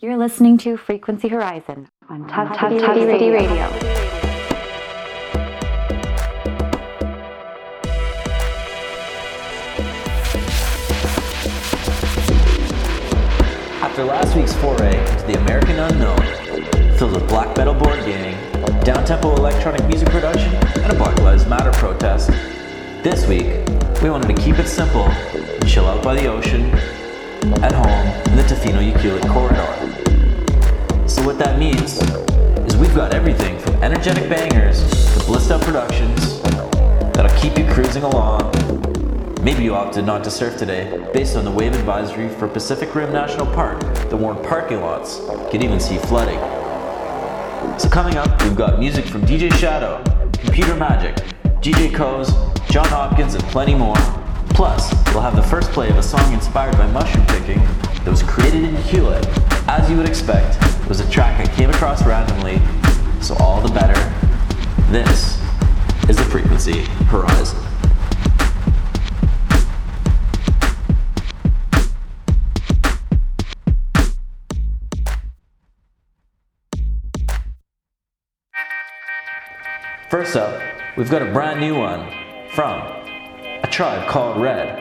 You're listening to Frequency Horizon on Tub Tub Tubby Radio. Radio. After last week's foray into the American unknown, filled with black metal board gaming, downtempo electronic music production, and a Black Lives Matter protest, this week we wanted to keep it simple and chill out by the ocean, at home in the Tofino Ucluelet corridor. So what that means is we've got everything from energetic bangers to blissed out productions that'll keep you cruising along. Maybe you opted not to surf today based on the wave advisory for Pacific Rim National Park that warned parking lots could even see flooding. So coming up, we've got music from DJ Shadow, Computer Magic, DJ Coz, Jon Hopkins, and plenty more. Plus, we'll have the first play of a song inspired by mushroom picking that was created in Ucluelet. As you would expect, it was a track I came across randomly, so all the better. This is the Frequency Horizon. First up, we've got a brand new one from tribe called Red.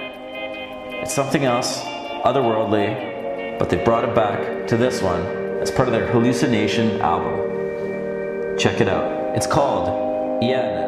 It's something else, otherworldly, but they brought it back to this one as part of their Halluci Nation album. Check it out. It's called Yen.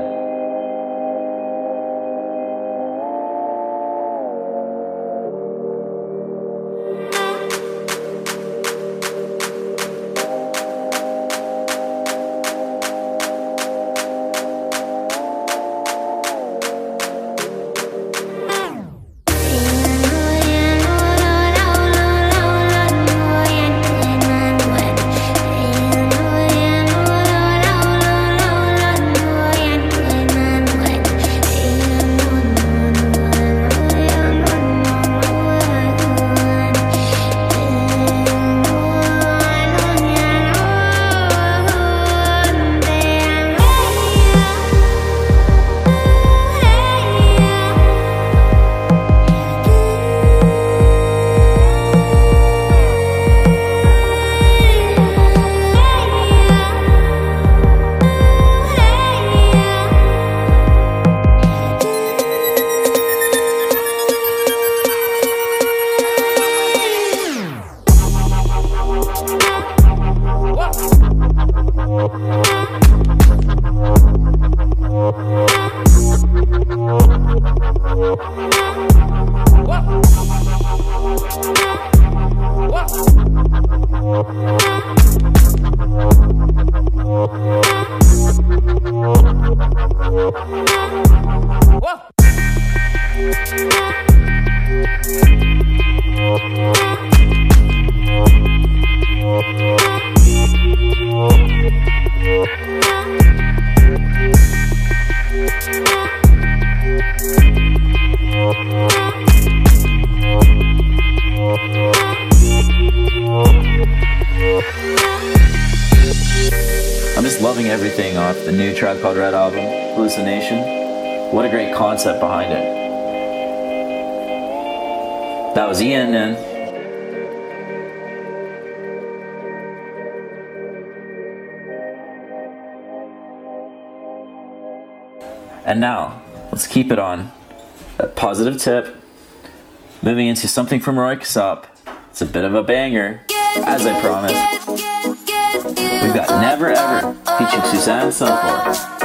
That was Ian and And now, let's keep it on a positive tip. Moving into something from Roy Kasap. It's a bit of a banger, as I promised. We've got Never Ever featuring Suzanne Sunflower.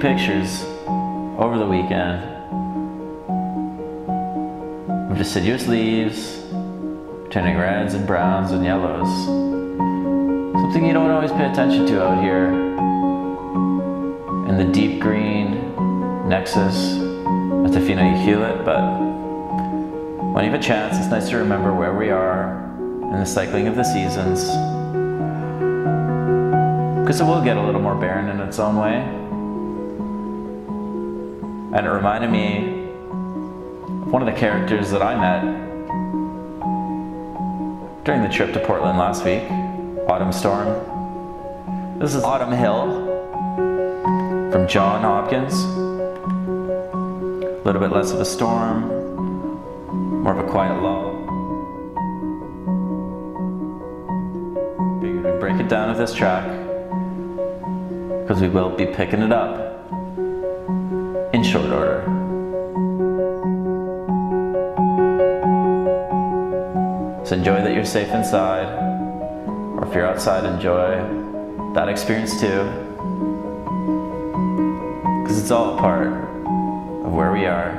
Pictures over the weekend of deciduous leaves turning reds and browns and yellows. Something you don't always pay attention to out here in the deep green nexus at Tofino Ucluelet, but when you have a chance, it's nice to remember where we are in the cycling of the seasons. Because it will get a little more barren in its own way. And it reminded me of one of the characters that I met during the trip to Portland last week, Autumn Storm. This is Autumn Hill from Jon Hopkins. A little bit less of a storm, more of a quiet lull. Figured we'd break it down with this track because we will be picking it up that you're safe inside, or if you're outside, enjoy that experience too. Because it's all a part of where we are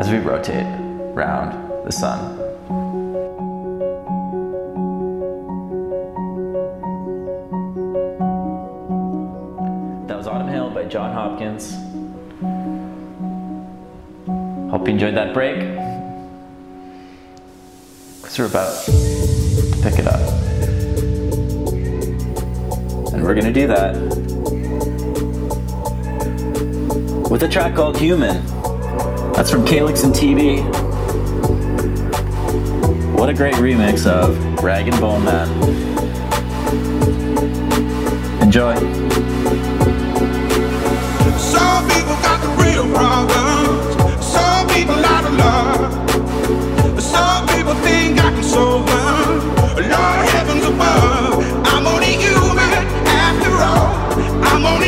as we rotate around the sun. That was Autumn Hill by Jon Hopkins. Hope you enjoyed that break. Are about to pick it up. And we're going to do that with a track called Human. That's from Calyx and TeeBee. What a great remix of Rag and Bone Man. Enjoy.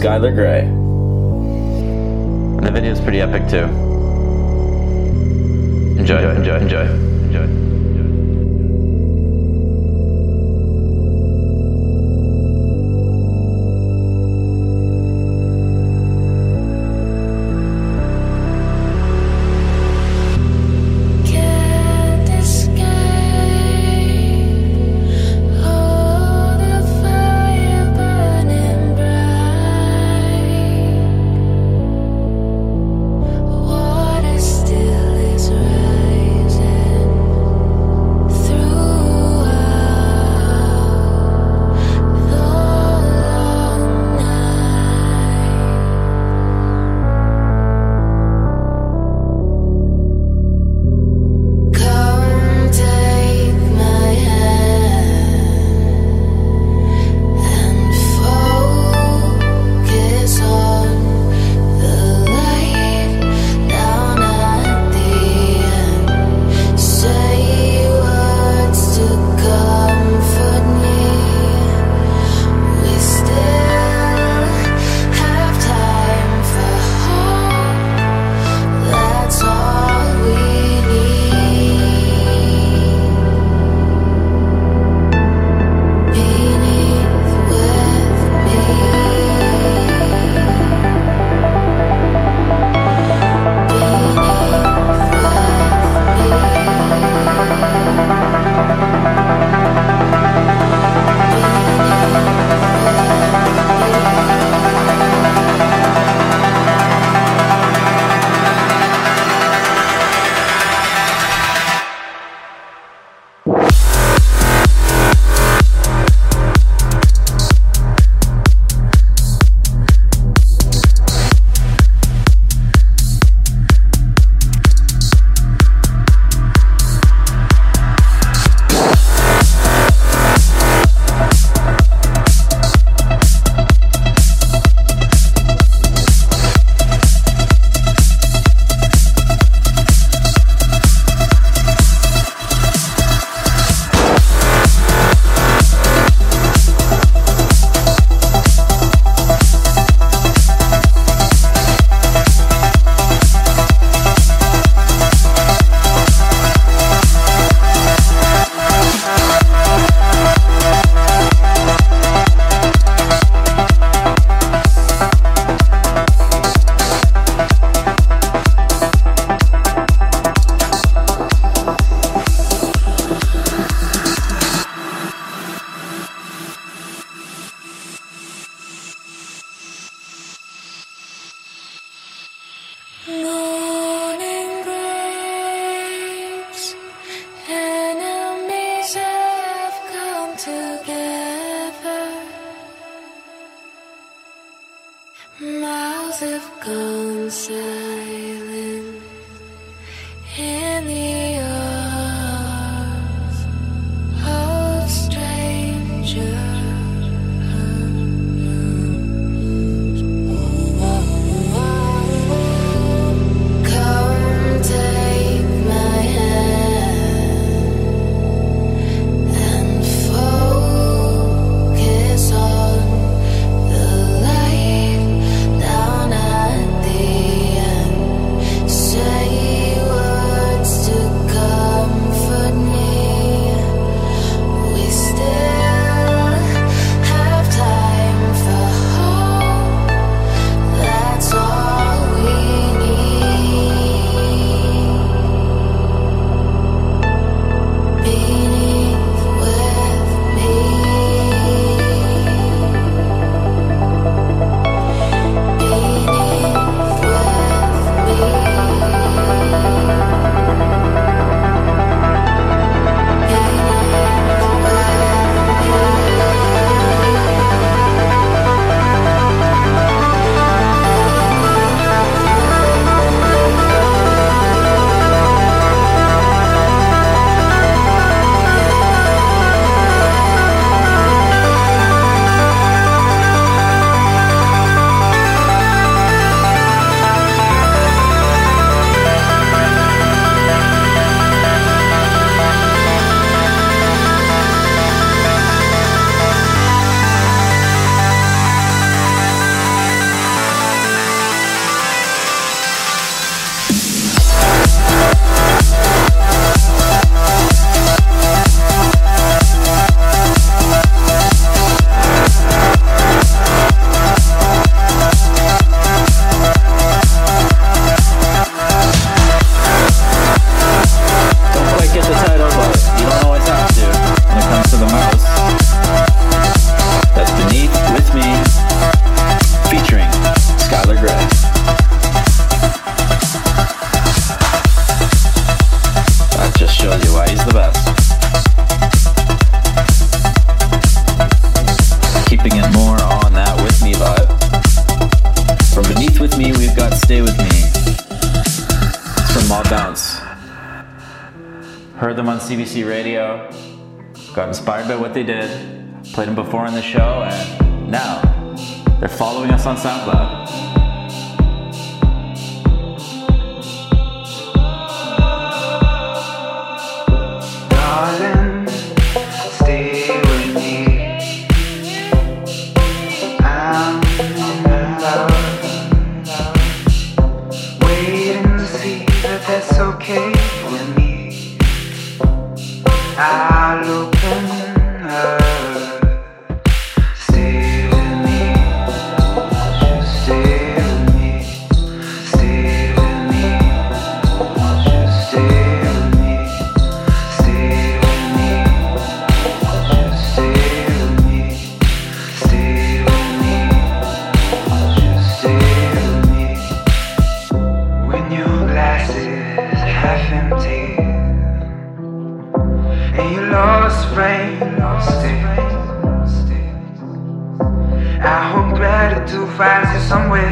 Skylar Grey. And the video is pretty epic too. Enjoy, enjoy, enjoy, enjoy. enjoy.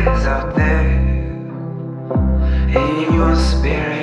Keeps in your my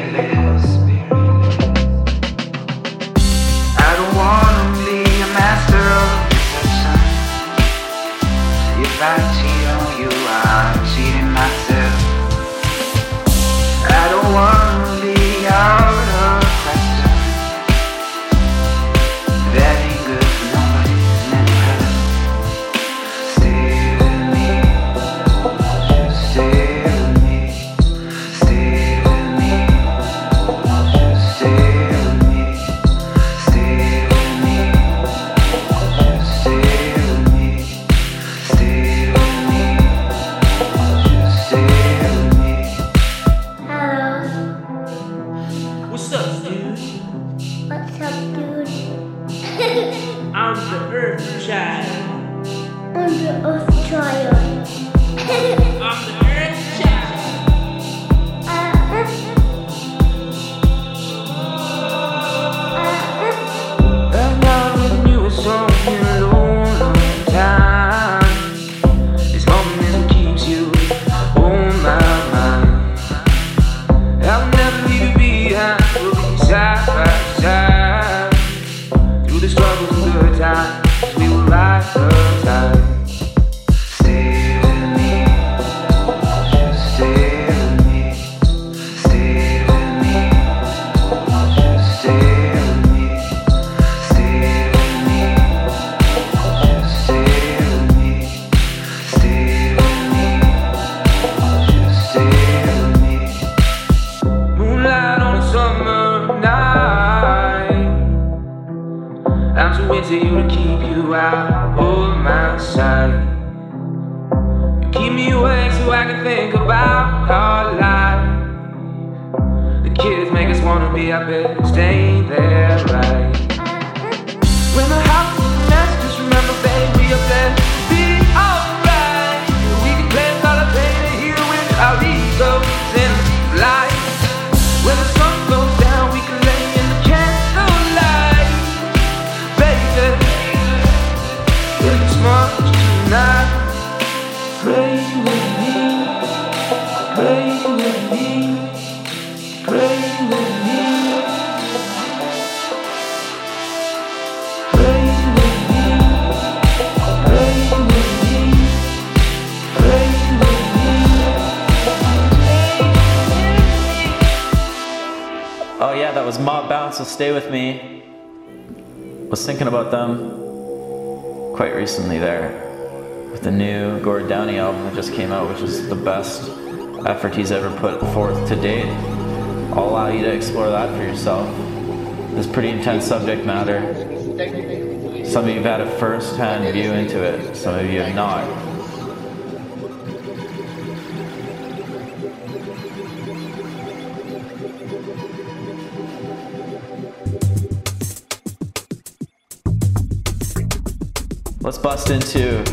Let's bust into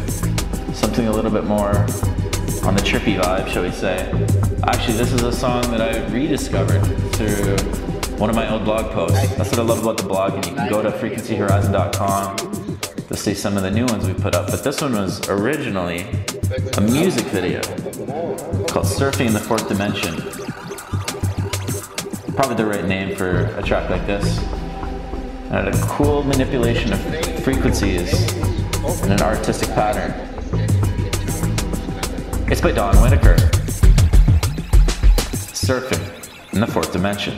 something a little bit more on the trippy vibe, shall we say. Actually, this is a song that I rediscovered through one of my old blog posts. That's what I love about the blog, and you can go to frequencyhorizon.com to see some of the new ones we put up. But this one was originally a music video called Surfing in the Fourth Dimension. Probably the right name for a track like this. And a cool manipulation of frequencies in an artistic pattern. It's by Don Whitaker. Surfing in the fourth dimension.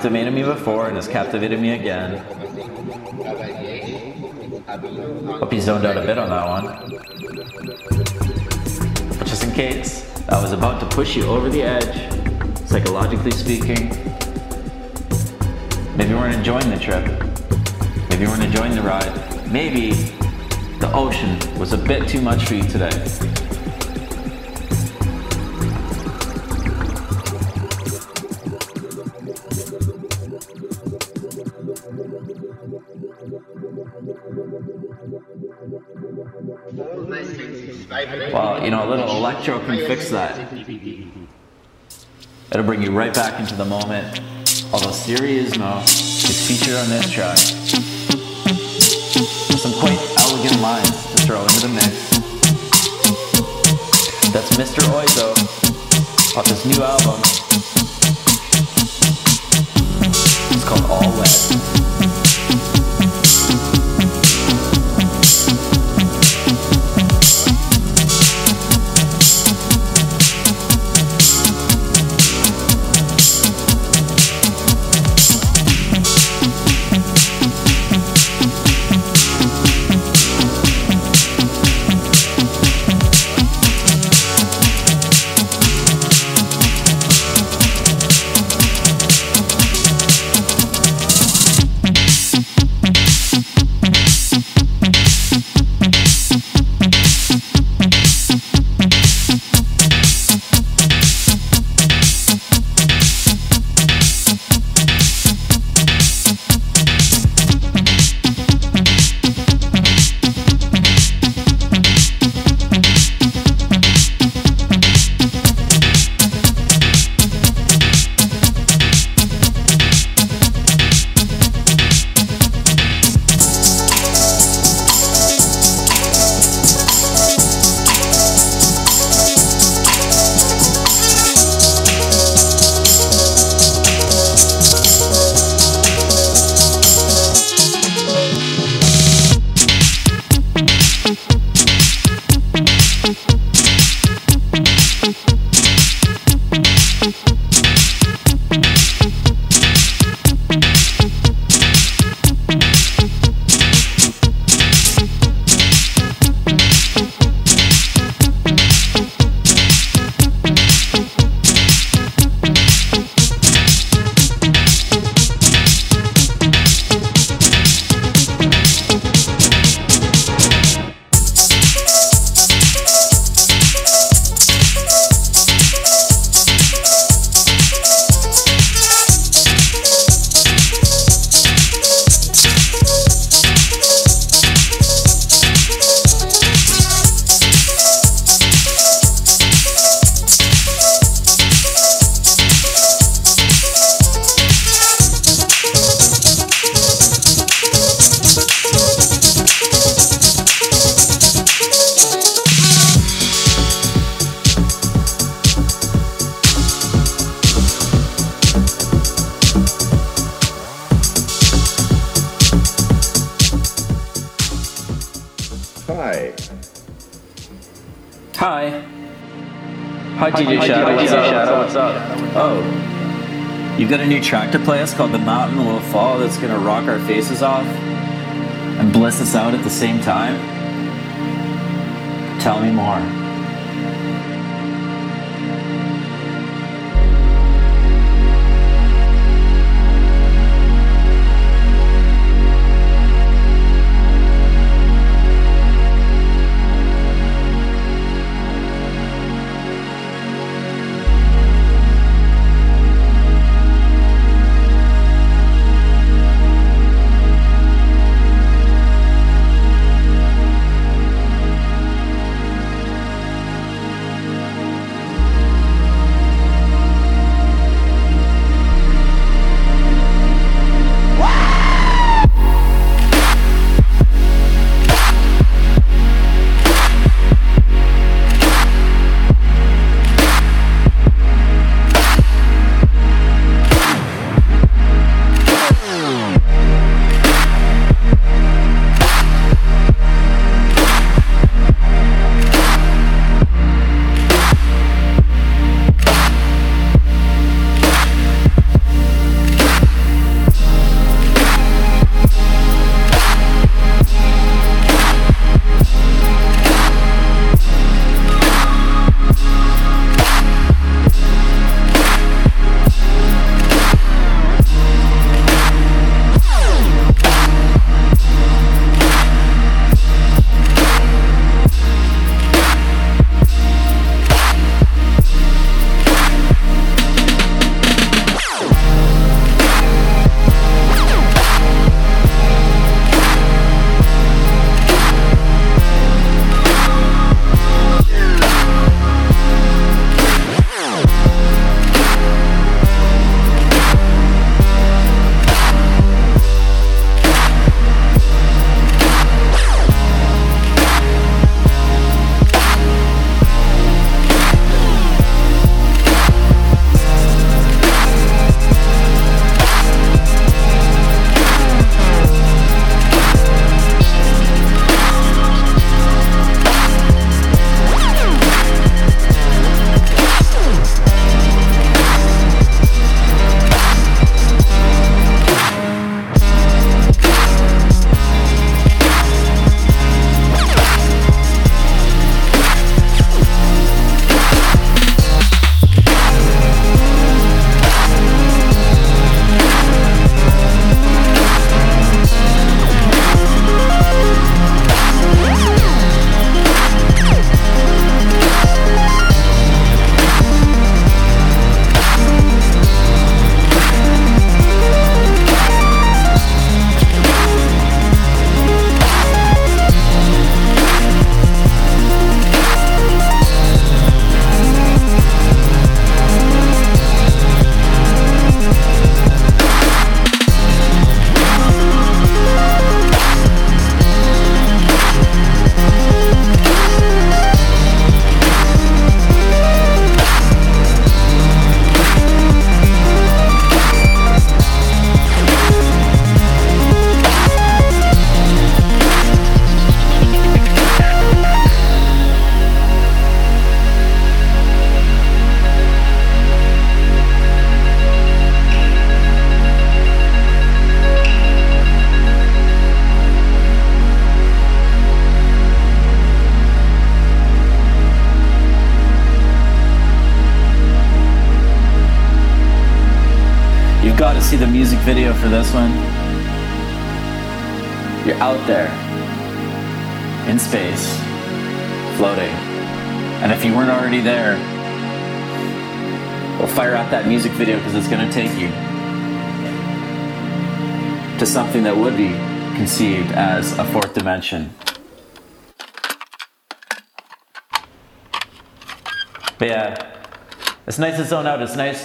Captivated me before and has captivated me again. Hope you zoned out a bit on that one. But just in case, I was about to push you over the edge, psychologically speaking. Maybe you weren't enjoying the trip. Maybe you weren't enjoying the ride. Maybe the ocean was a bit too much for you today. Electro can fix that. It'll bring you right back into the moment. Although Siri is featured on this track. Some quite elegant lines to throw into the mix. That's Mr. Oizo off this new album. It's called All Wet. Called The Mountain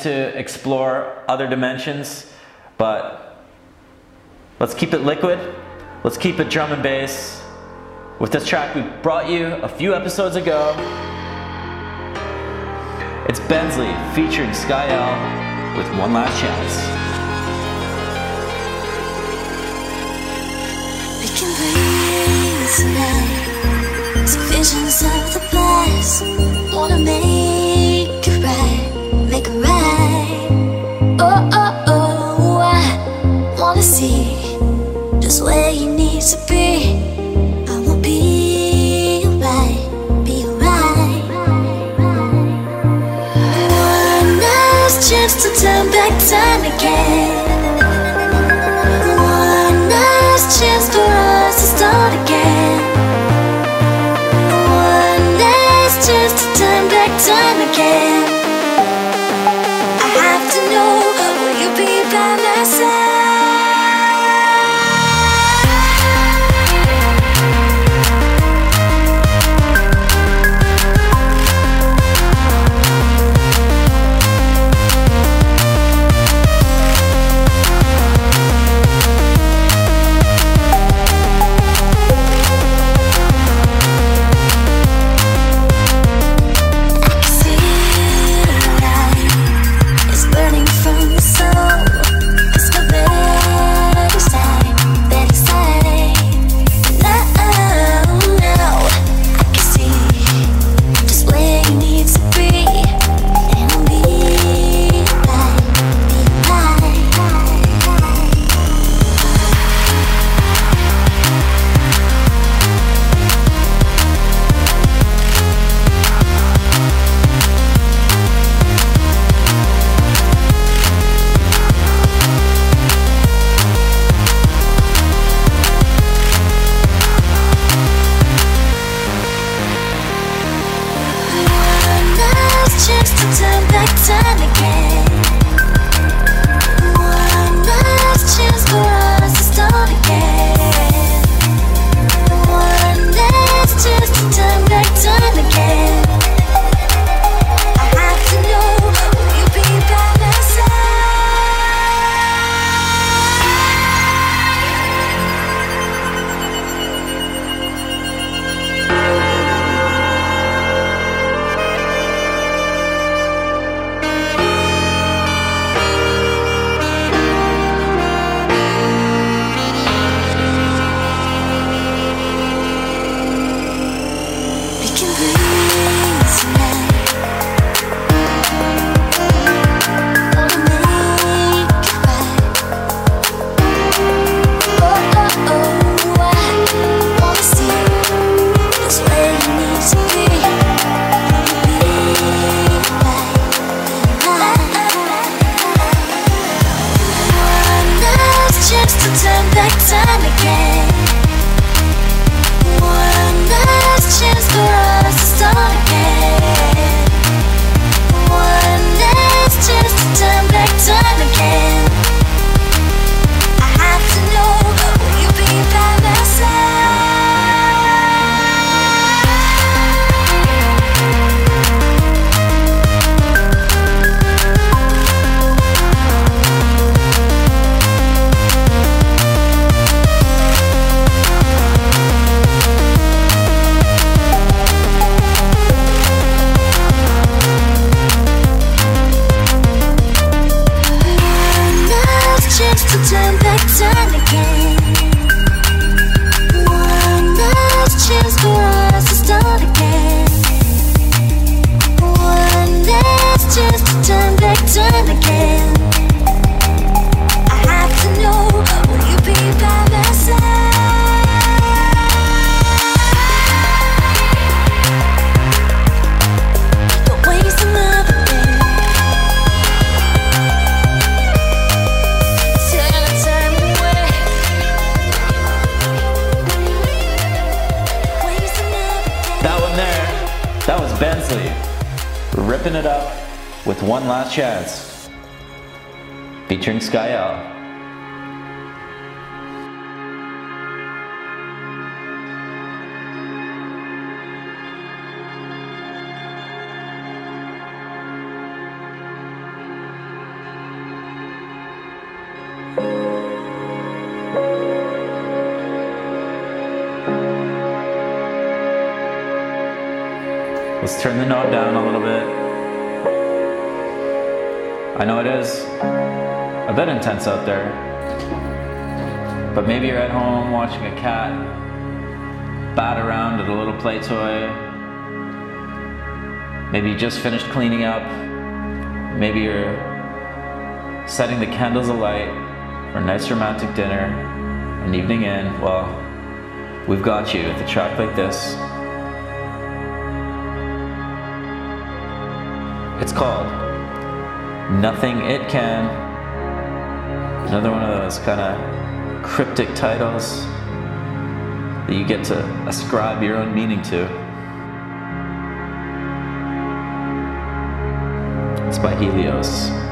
to explore other dimensions, but let's keep it liquid. Let's keep it drum and bass. With this track we brought you a few episodes ago. It's Bensley featuring Sky L with One Last Chance. can breathe tonight. Visions of the past, wanna make. where you need to be. I will be alright, be alright. One last chance to turn back time again. time. Chance featuring Skyel. Let's turn the knob down a little bit. I know it is a bit intense out there, but maybe you're at home watching a cat bat around at a little play toy. Maybe you just finished cleaning up. Maybe you're setting the candles alight for a nice romantic dinner, an evening in. Well, we've got you with a track like this. It's called Nothing It Can. Another one of those kind of cryptic titles that you get to ascribe your own meaning to. It's by Helios.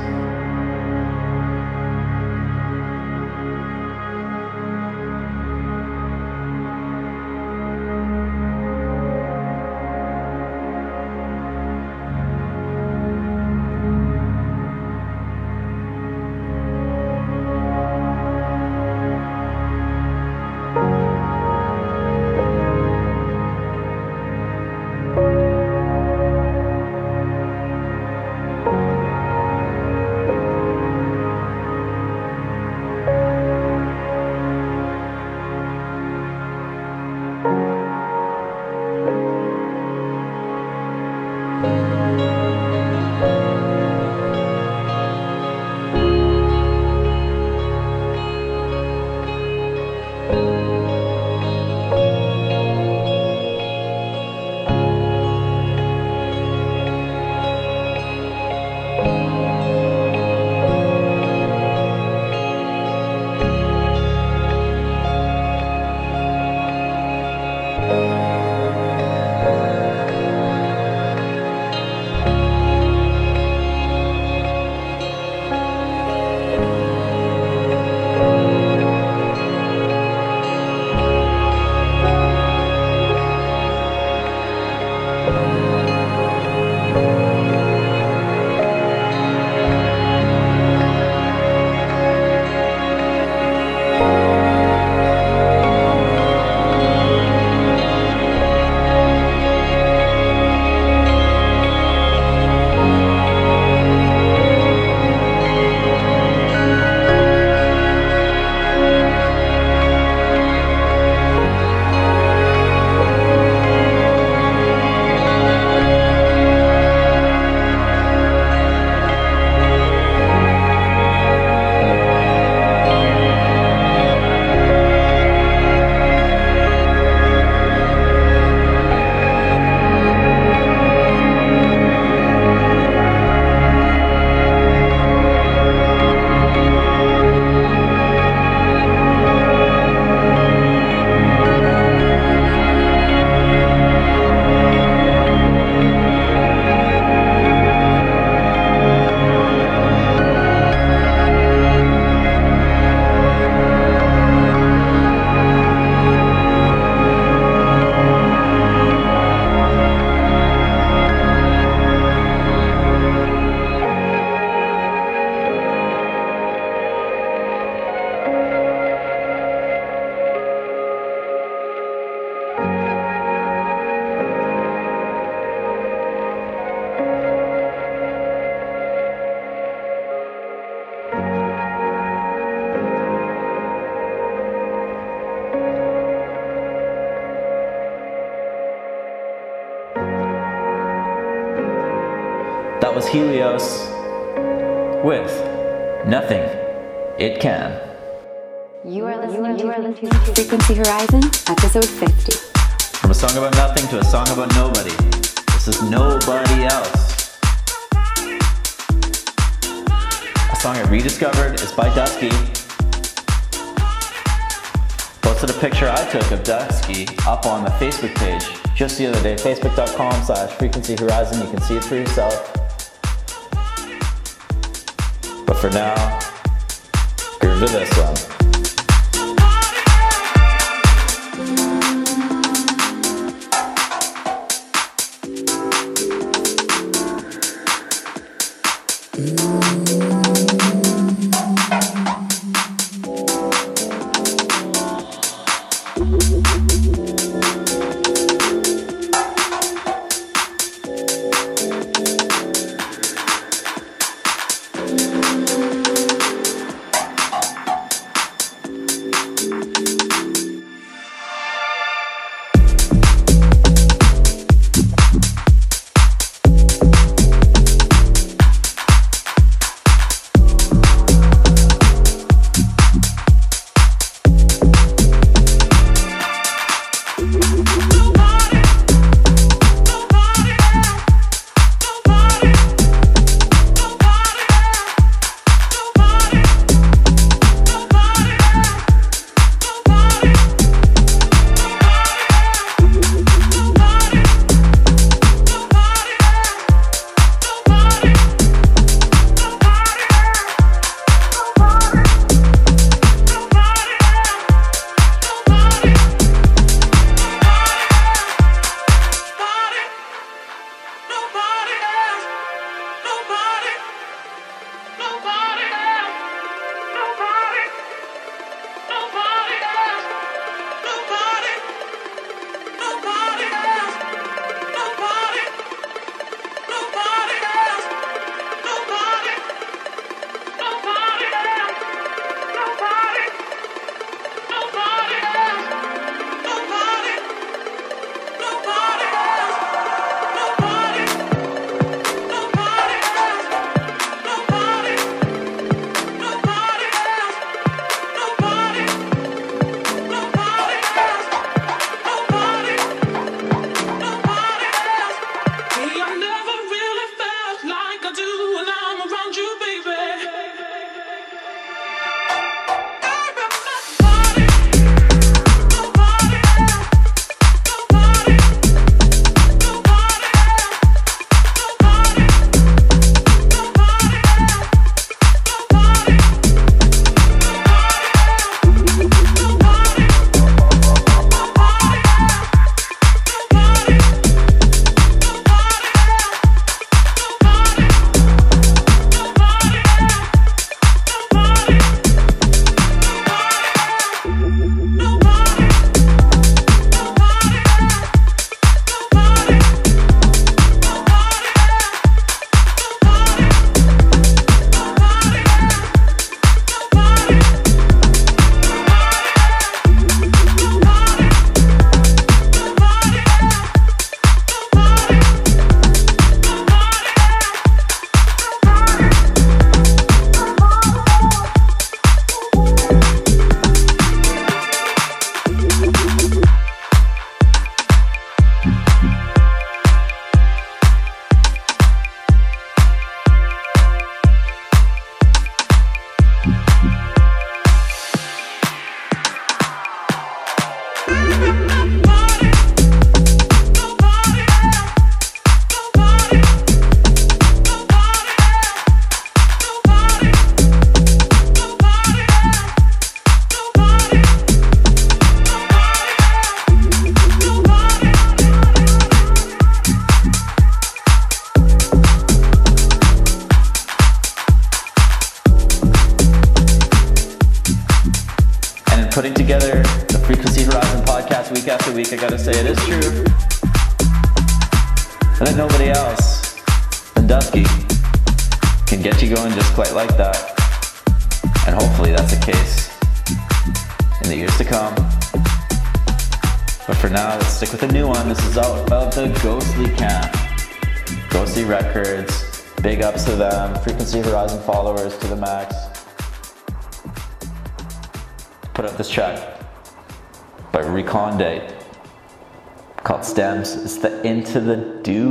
took of Dusky up on the Facebook page just the other day. Facebook.com slash frequency horizon. You can see it for yourself. But for now, groove to this. To the do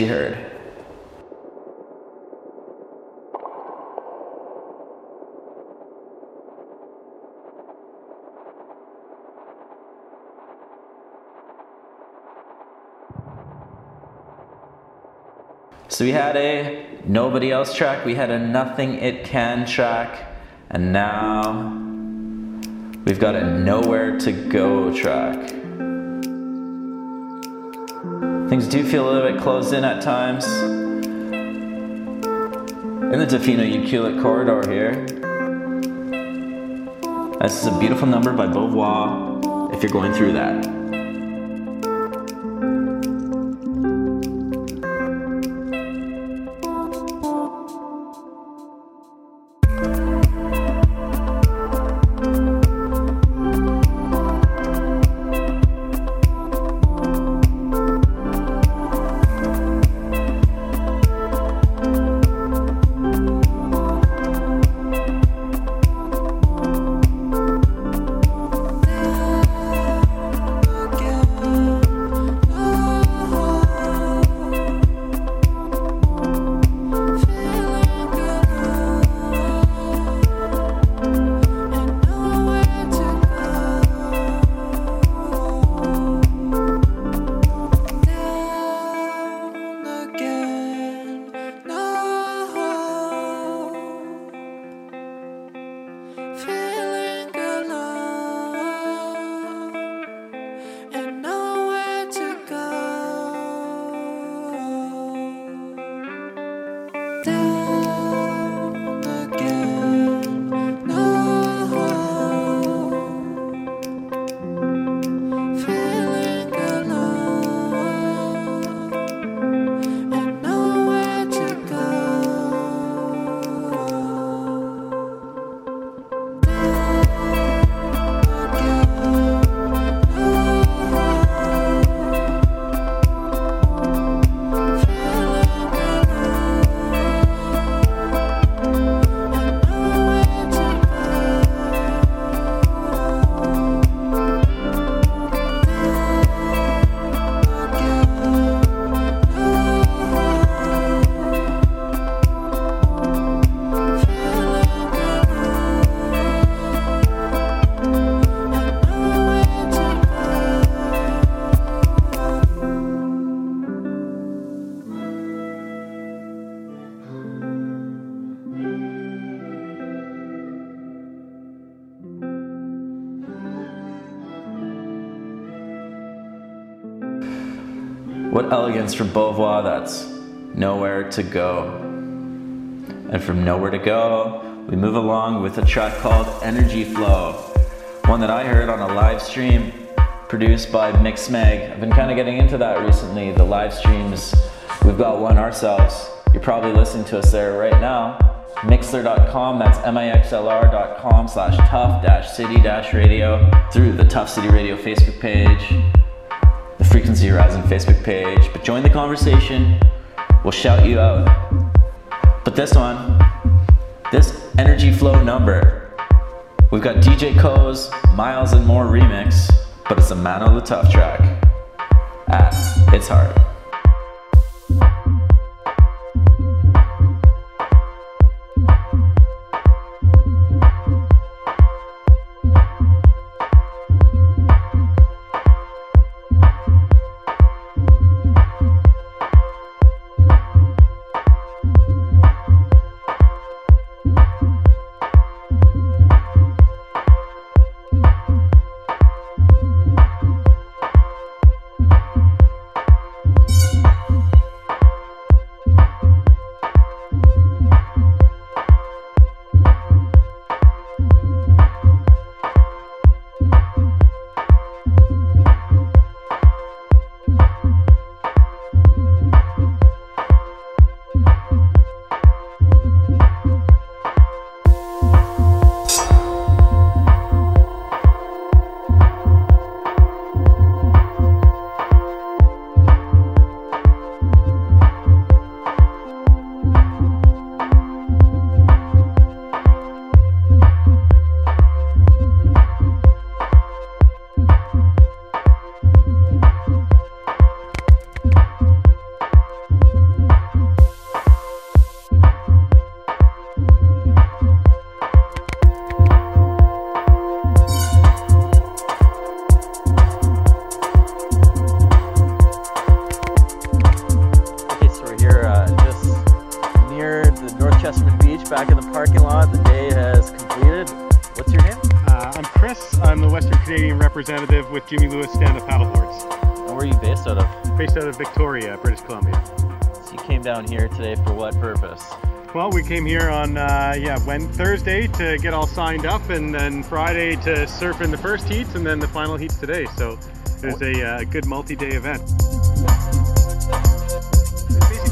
you heard. So we had a nobody else track, we had a nothing it can track, and now we've got a nowhere to go track. Things do feel a little bit closed in at times. In the Tofino Ucluelet corridor here. This is a beautiful number by Beauvoir if you're going through that. Elegance from Beauvoir, that's nowhere to go. And from nowhere to go, we move along with a track called Energy Flow, one that I heard on a live stream produced by Mixmag. I've been kind of getting into that recently, the live streams. We've got one ourselves. You're probably listening to us there right now. Mixlr.com, that's M-I-X-L-R.com slash tough dash city dash radio through the Tough City Radio Facebook page Frequency Horizon Facebook page, but join the conversation. We'll shout you out. But this one, this energy flow number, we've got DJ Koze, Miles and More remix, but it's a man Mano Le Tough track. At its heart. Representative with Jimmy Lewis Stand Up Paddleboards, And where are you based out of? based out of Victoria, British Columbia. So you came down here today for what purpose? Well, we came here on uh, yeah when Thursday to get all signed up, and then Friday to surf in the first heats, and then the final heats today. So there's a uh, good multi-day event.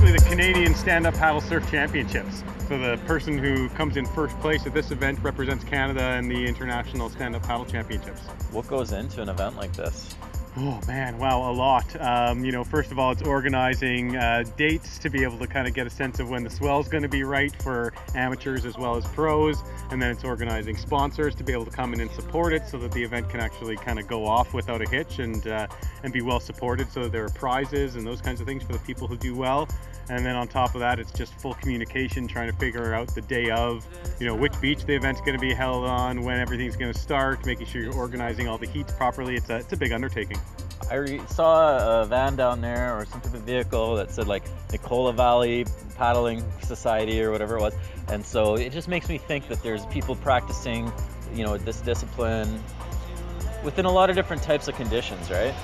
Basically the Canadian Stand-Up Paddle Surf Championships. So the person who comes in first place at this event represents Canada in the International Stand-Up Paddle Championships. What goes into an event like this? Oh man, wow, a lot. Um, you know, first of all, it's organizing uh, dates to be able to kind of get a sense of when the swell is going to be right for amateurs as well as pros, and then it's organizing sponsors to be able to come in and support it so that the event can actually kind of go off without a hitch and uh, and be well supported. So that there are prizes and those kinds of things for the people who do well. And then on top of that, it's just full communication, trying to figure out the day of, you know, which beach the event's going to be held on, when everything's going to start, making sure you're organizing all the heats properly. It's a it's a big undertaking. I saw a van down there or some type of vehicle that said like Nicola Valley Paddling Society or whatever it was. And so it just makes me think that there's people practicing, you know, this discipline within a lot of different types of conditions, right?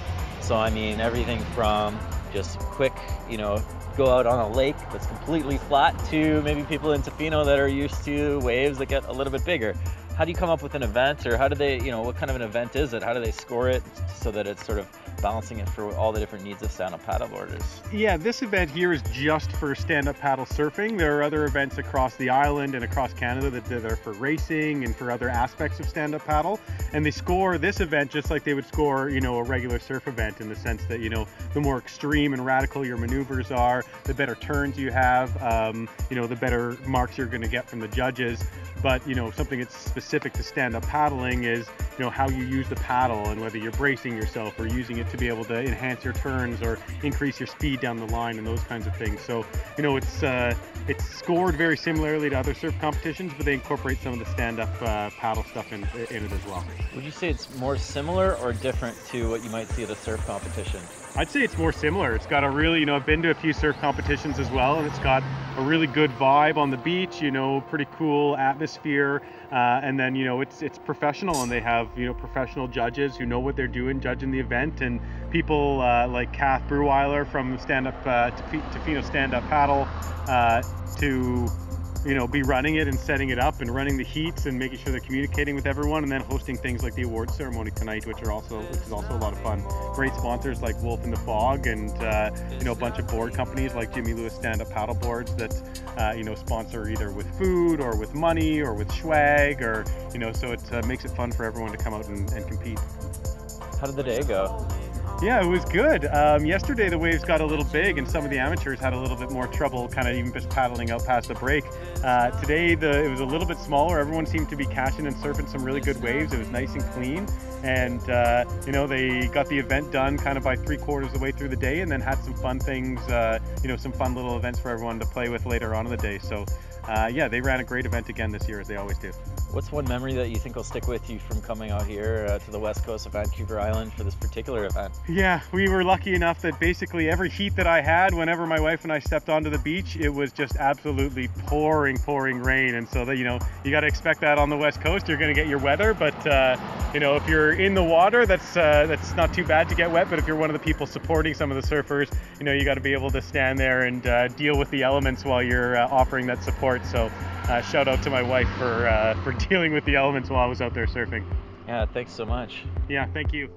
So I mean everything from just quick, you know, go out on a lake that's completely flat to maybe people in Tofino that are used to waves that get a little bit bigger. How do you come up with an event or how do they, you know, what kind of an event is it? How do they score it so that it's sort of balancing it for all the different needs of stand-up paddleboarders? Yeah, this event here is just for stand-up paddle surfing. There are other events across the island and across Canada that, are for racing and for other aspects of stand-up paddle. And they score this event just like they would score, you know, a regular surf event in the sense that, you know, the more extreme and radical your maneuvers are, the better turns you have, um, you know, the better marks you're going to get from the judges. But, you know, something that's specific to stand-up paddling is, you know, how you use the paddle and whether you're bracing yourself or using it to be able to enhance your turns or increase your speed down the line and those kinds of things. So, you know, it's uh, it's scored very similarly to other surf competitions, but they incorporate some of the stand-up uh, paddle stuff in, in it as well. Would you say it's more similar or different to what you might see at a surf competition? I'd say it's more similar. It's got a really, you know, I've been to a few surf competitions as well, and it's got a really good vibe on the beach. You know, pretty cool atmosphere, uh, and then you know it's it's professional, and they have you know professional judges who know what they're doing judging the event, and people uh, like Kath Bruhwiler from Stand Up uh, Tofino Stand Up Paddle uh, to you know, be running it and setting it up and running the heats and making sure they're communicating with everyone and then hosting things like the award ceremony tonight, which are also which is also a lot of fun. Great sponsors like Wolf in the Fog and uh, you know a bunch of board companies like Jimmy Lewis Stand Up Paddle Boards that uh, you know sponsor either with food or with money or with swag or you know so it uh, makes it fun for everyone to come out and, and compete. How did the day go? Yeah, it was good. Um, yesterday the waves got a little big, and some of the amateurs had a little bit more trouble, kind of even just paddling out past the break. Uh, today the it was a little bit smaller. Everyone seemed to be catching and surfing some really good waves. It was nice and clean, and uh, you know they got the event done kind of by three quarters of the way through the day, and then had some fun things, uh, you know, some fun little events for everyone to play with later on in the day. So. Uh, yeah, they ran a great event again this year, as they always do. What's one memory that you think will stick with you from coming out here uh, to the west coast of Vancouver Island for this particular event? Yeah, we were lucky enough that basically every heat that I had, whenever my wife and I stepped onto the beach, it was just absolutely pouring, pouring rain. And so that you know, you got to expect that on the west coast. You're going to get your weather, but uh, you know, if you're in the water, that's uh, that's not too bad to get wet. But if you're one of the people supporting some of the surfers, you know, you got to be able to stand there and uh, deal with the elements while you're uh, offering that support. So, uh, shout out to my wife for uh, for dealing with the elements while I was out there surfing. Yeah, thanks so much. Yeah, thank you.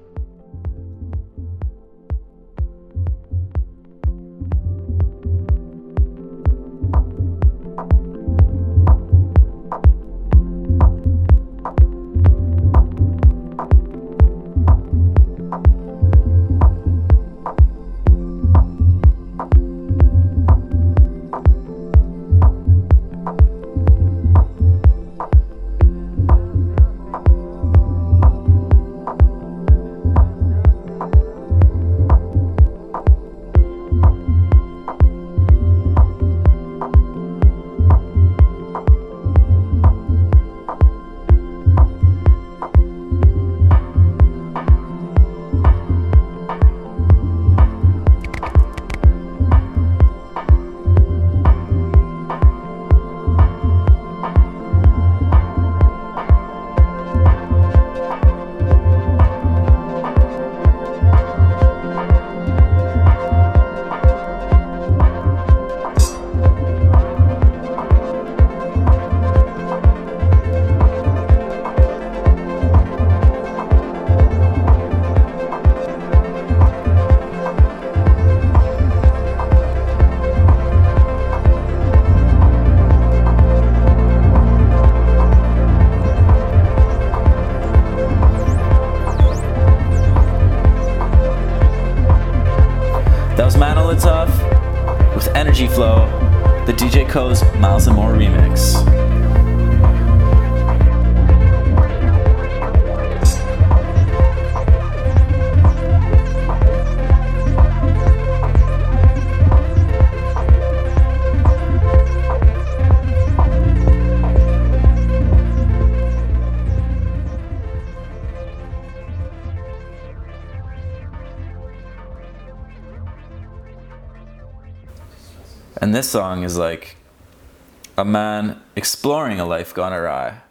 Koze's Miles and More remix. And this song is like a man exploring a life gone awry.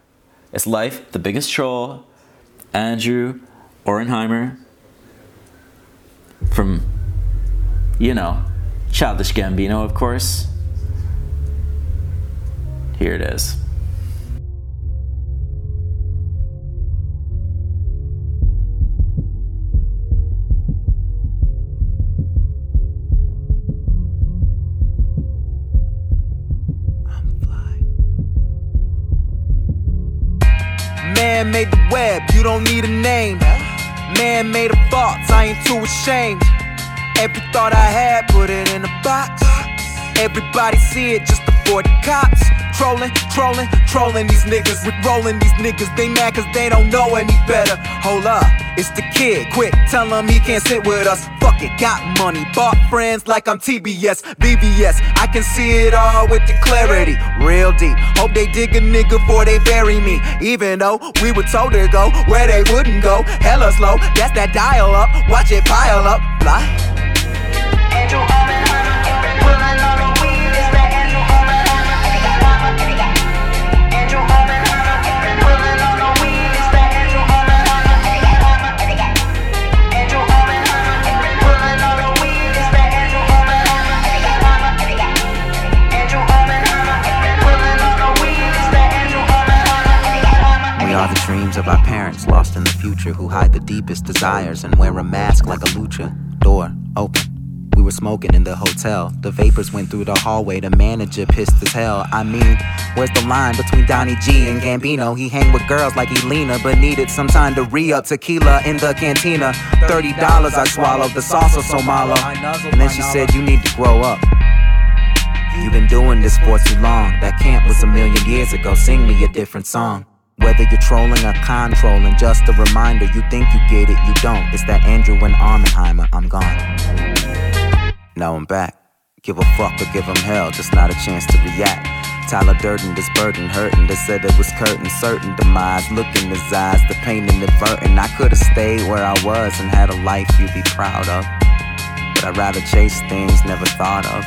It's Life, The Biggest Troll, Andrew Auernheimer from, you know, Childish Gambino, of course. Here it is. Made the web, you don't need a name. Man made of thoughts, I ain't too ashamed. Every thought I had, put it in a box. Everybody see it, just avoid the cops. Trolling, trolling, trolling these niggas. We rolling these niggas, they mad cause they don't know any better. Hold up, it's the kid, quick, tell him he can't sit with us. Fuck it, got money, bought friends like I'm TBS, BBS. I can see it all with the clarity, real deep. Hope they dig a nigga before they bury me. Even though we were told to go where they wouldn't go, hella slow. That's that dial up, watch it pile up, fly. Of our parents lost in the future who hide the deepest desires and wear a mask like a lucha. Door open. We were smoking in the hotel. The vapors went through the hallway. The manager pissed as hell. I mean, where's the line between Donnie G and Gambino? He hang with girls like Elena, but needed some time to re up tequila in the cantina. Thirty dollars I swallowed the salsa so malo. And then she said, You need to grow up. You've been doing this for too long. That camp was a million years ago. Sing me a different song. Whether you're trolling or controlling, just a reminder you think you get it, you don't. It's that Andrew and Auernheimer, I'm gone. Now I'm back. Give a fuck or give give 'em hell, just not a chance to react. Tyler Durden, this burden hurting. They said it was curtain certain demise. Look in his eyes, the pain inadvertent. I could've stayed where I was and had a life you'd be proud of. But I'd rather chase things never thought of.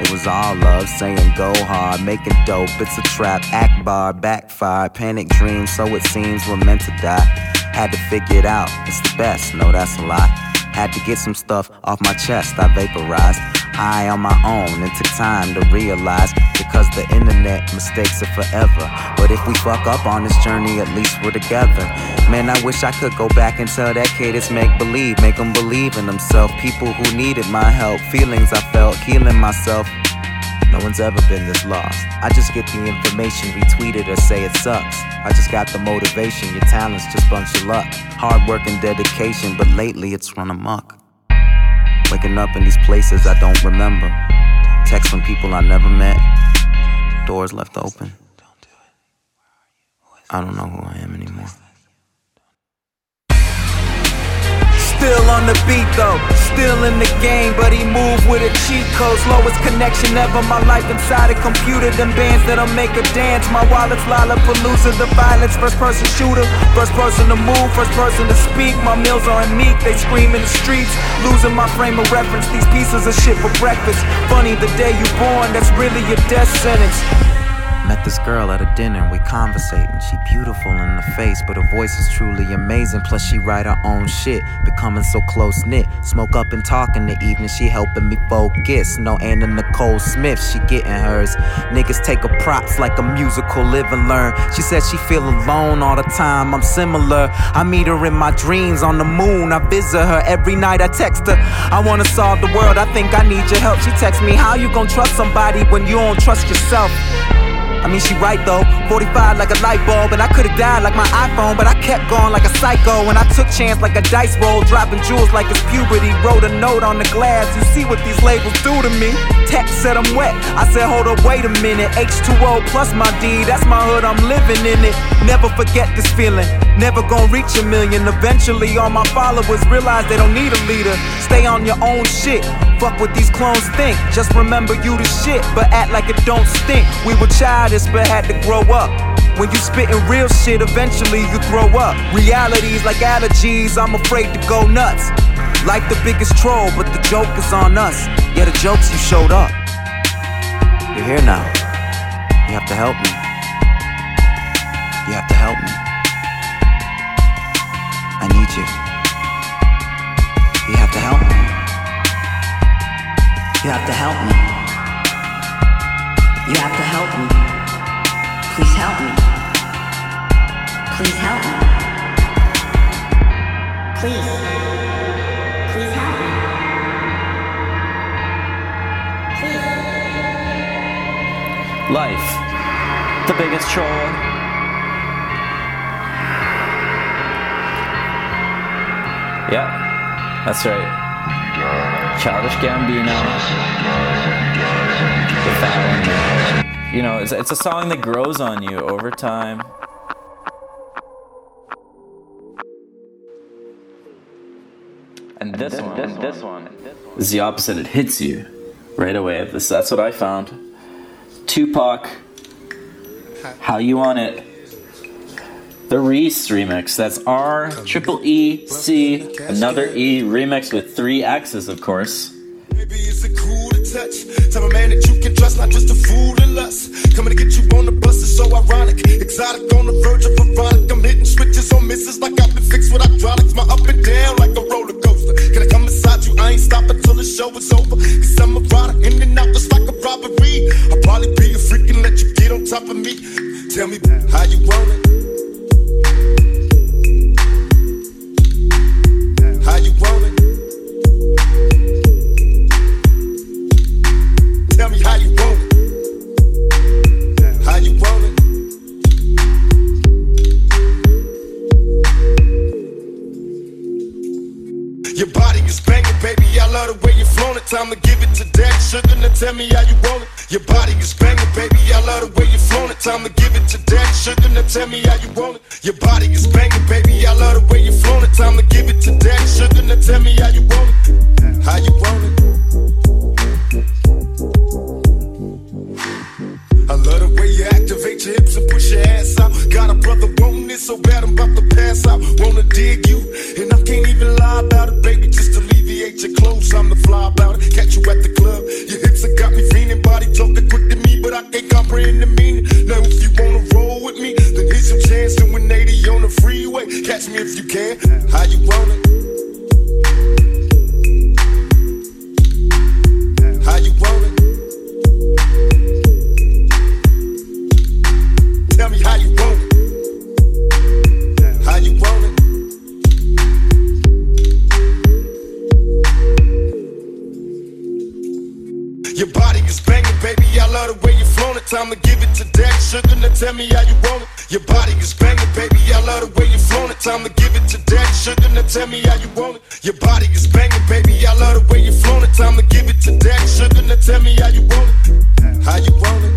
It was all love, saying go hard, making dope. It's a trap, act bar, backfire, panic dreams. So it seems we're meant to die. Had to figure it out, it's the best, no, that's a lie. Had to get some stuff off my chest, I vaporized. High on my own, it took time to realize. Because the internet mistakes are forever. But if we fuck up on this journey, at least we're together. Man, I wish I could go back and tell that kid it's make believe, make them believe in themselves. People who needed my help, feelings I felt, healing myself. No one's ever been this lost. I just get the information, retweet it or say it sucks. I just got the motivation, your talent's just bunch of luck. Hard work and dedication, but lately it's run amok. Waking up in these places I don't remember. Text from people I never met. Doors left open. I don't know who I am anymore. Still on the beat though, still in the game, but he moved with a cheat code. Slowest connection ever. My life inside a computer. Them bands that'll make a dance. My wallet's Lollapalooza. The violence, first person shooter, first person to move, first person to speak. My meals aren't meat, they scream in the streets. Losing my frame of reference. These pieces of shit for breakfast. Funny the day you born, that's really your death sentence. Met this girl at a dinner, we conversating. She beautiful in the face, but her voice is truly amazing. Plus, she write her own shit, becoming so close knit. Smoke up and talk in the evening, she helping me focus. No Anna Nicole Smith, she getting hers. Niggas take her props like a musical, live and learn. She said she feel alone all the time, I'm similar. I meet her in my dreams on the moon, I visit her every night, I text her. I wanna solve the world, I think I need your help. She texts me, How you gonna trust somebody when you don't trust yourself? I mean, she right though. 45 like a light bulb, and I could've died like my iPhone, but I kept going like a psycho. And I took chance like a dice roll, dropping jewels like it's puberty. Wrote a note on the glass, you see what these labels do to me. Text said I'm wet. I said, hold up, wait a minute. H2O plus my D, that's my hood, I'm living in it. Never forget this feeling. Never gonna reach a million. Eventually, all my followers realize they don't need a leader. Stay on your own shit. Fuck what these clones think. Just remember you the shit, but act like it don't stink. We were childish, but had to grow up. When you spittin' real shit, eventually you throw up. Realities like allergies, I'm afraid to go nuts. Like the biggest troll, but the joke is on us. Yeah, the jokes you showed up. You're here now. You have to help me. You have to help me. I need you. You have to help me. You have to help me. Please help me. Please help me. Please. Please help me. Please. Life, the biggest troll. Yeah, that's right. Childish Gambino. The Fat You know, it's, it's a song that grows on you over time. And this one, this, this one is the opposite. It hits you right away. This, that's what I found. Tupac, How You Want It. The Reese remix. That's R triple E C another E remix with three X's, of course. touch. Type of man that you can trust, not just a fool. Coming to get you on the bus is so ironic. Exotic on the verge of. I'm hitting switches on misses like I've been fixed with hydraulics. My up and down like a roller coaster. Can I come inside you? I ain't stopping till the show is over. Cause I'm erotic, in and out just like a robbery. I'll probably be a freak and let you get on top of me. Tell me how you want it. How you want Your body is banging, baby. I love the way you flown it. Time to give it to daddy. Sugar, now tell me how you want it. Your body is banging, baby. I love the way you flown it. Time to give it to daddy. Sugar, now tell me how you want it. Your body is banging, baby. I love the way you flown it. Time to give it to daddy. Sugar, now tell me how you want it. How you want it? Activate your hips and push your ass out. Got a brother wanting it so bad I'm about to pass out. Wanna dig you, and I can't even lie about it, baby. Just alleviate your clothes, I'm the fly about it. Catch you at the club, your hips have got me fiending. Body talking quick to me, but I can't comprehend the meaning. Now if you wanna roll with me, then here's your chance to 180 on the freeway. Catch me if you can. How you want it? How you want how you want it. How you want it? Your body is banging, baby. I love the way you it. Time to give it to. Sugar, now tell me how you want it. Your body is banging, baby. I love the way you it. Time to give it to. Sugar, now tell me how you want it. Your body is banging, baby. I love the way you it. Time to give it to. Sugar, now tell me how you want it. How you want it?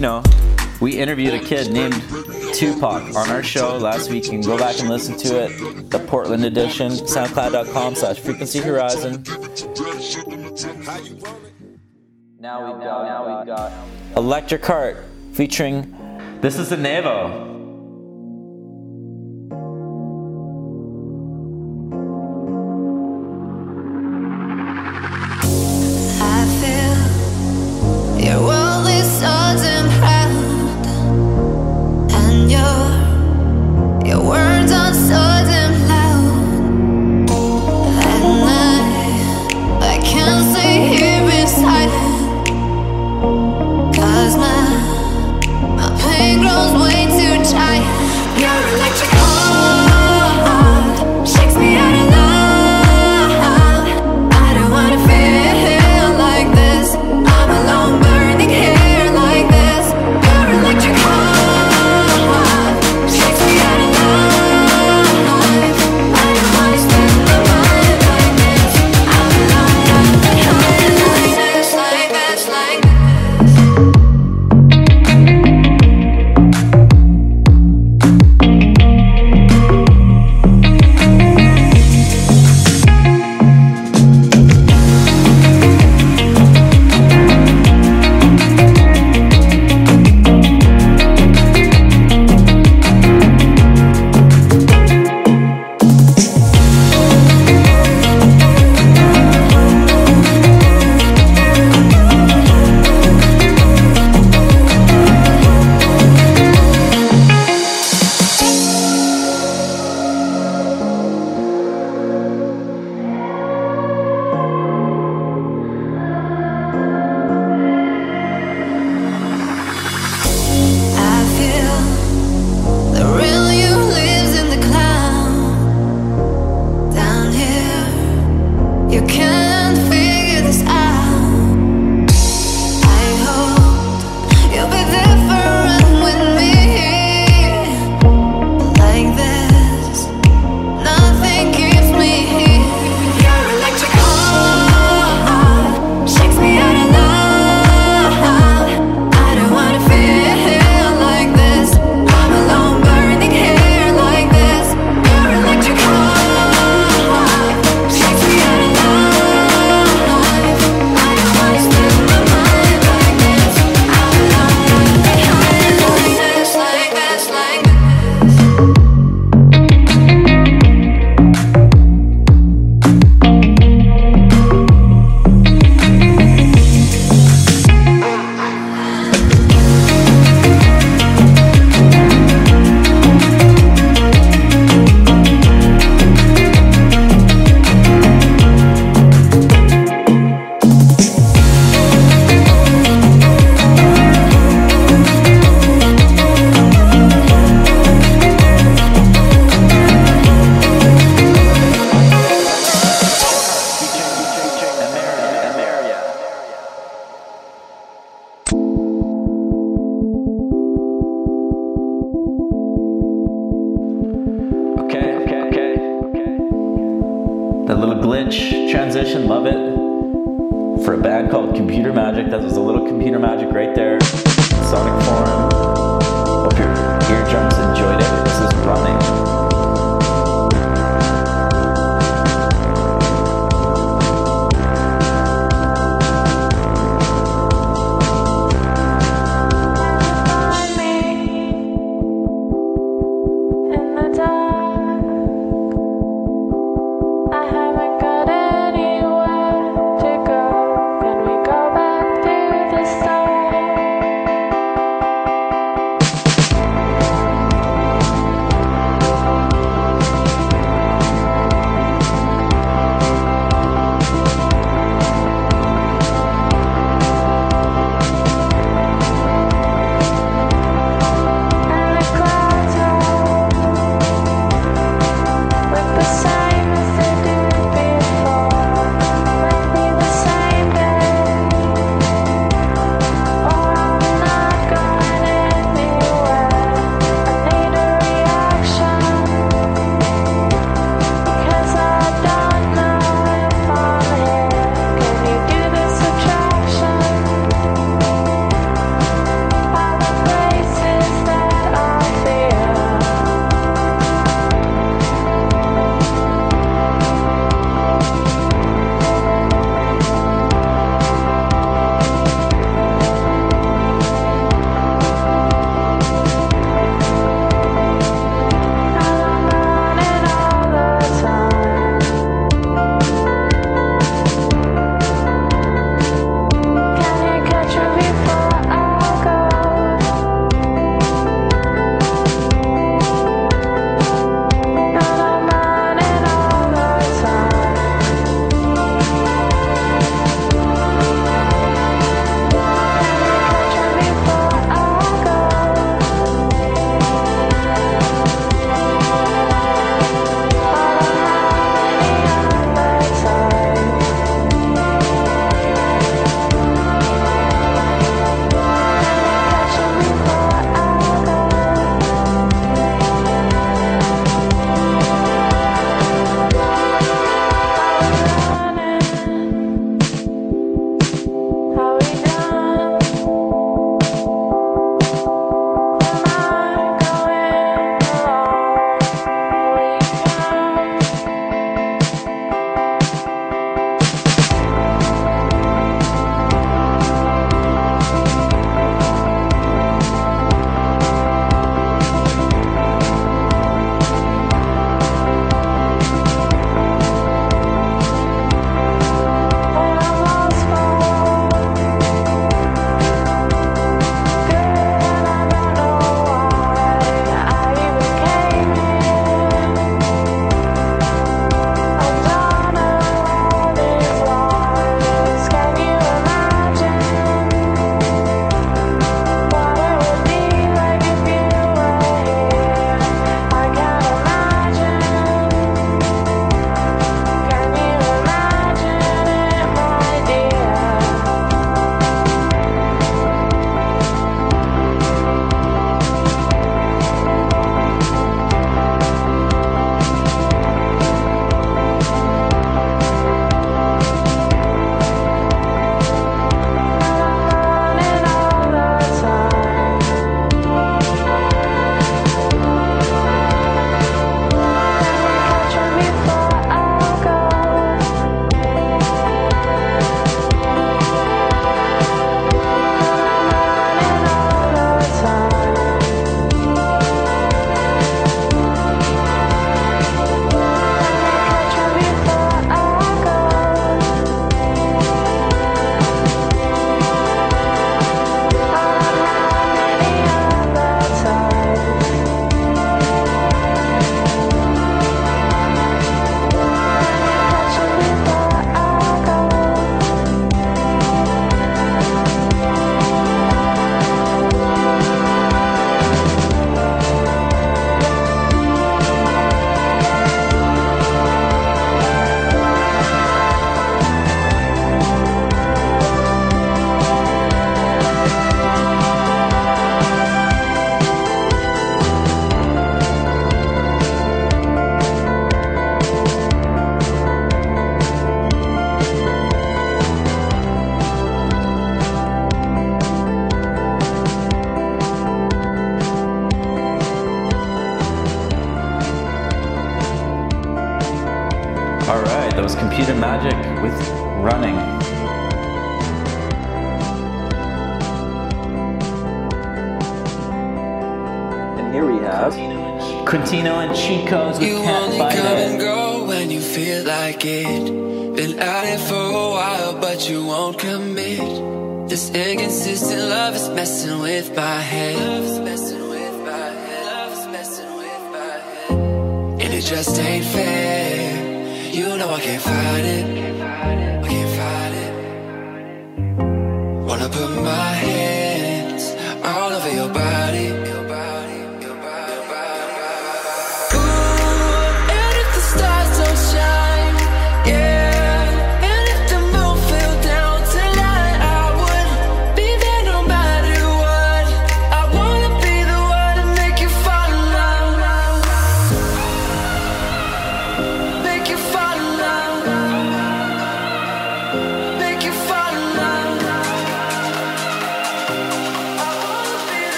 You know, we interviewed a kid named Tupac on our show last week. You can go back and listen to it. The Portland edition, soundcloud.com slash frequency horizon. Now we've got, now we've got Electric Heart featuring This is the Nevo.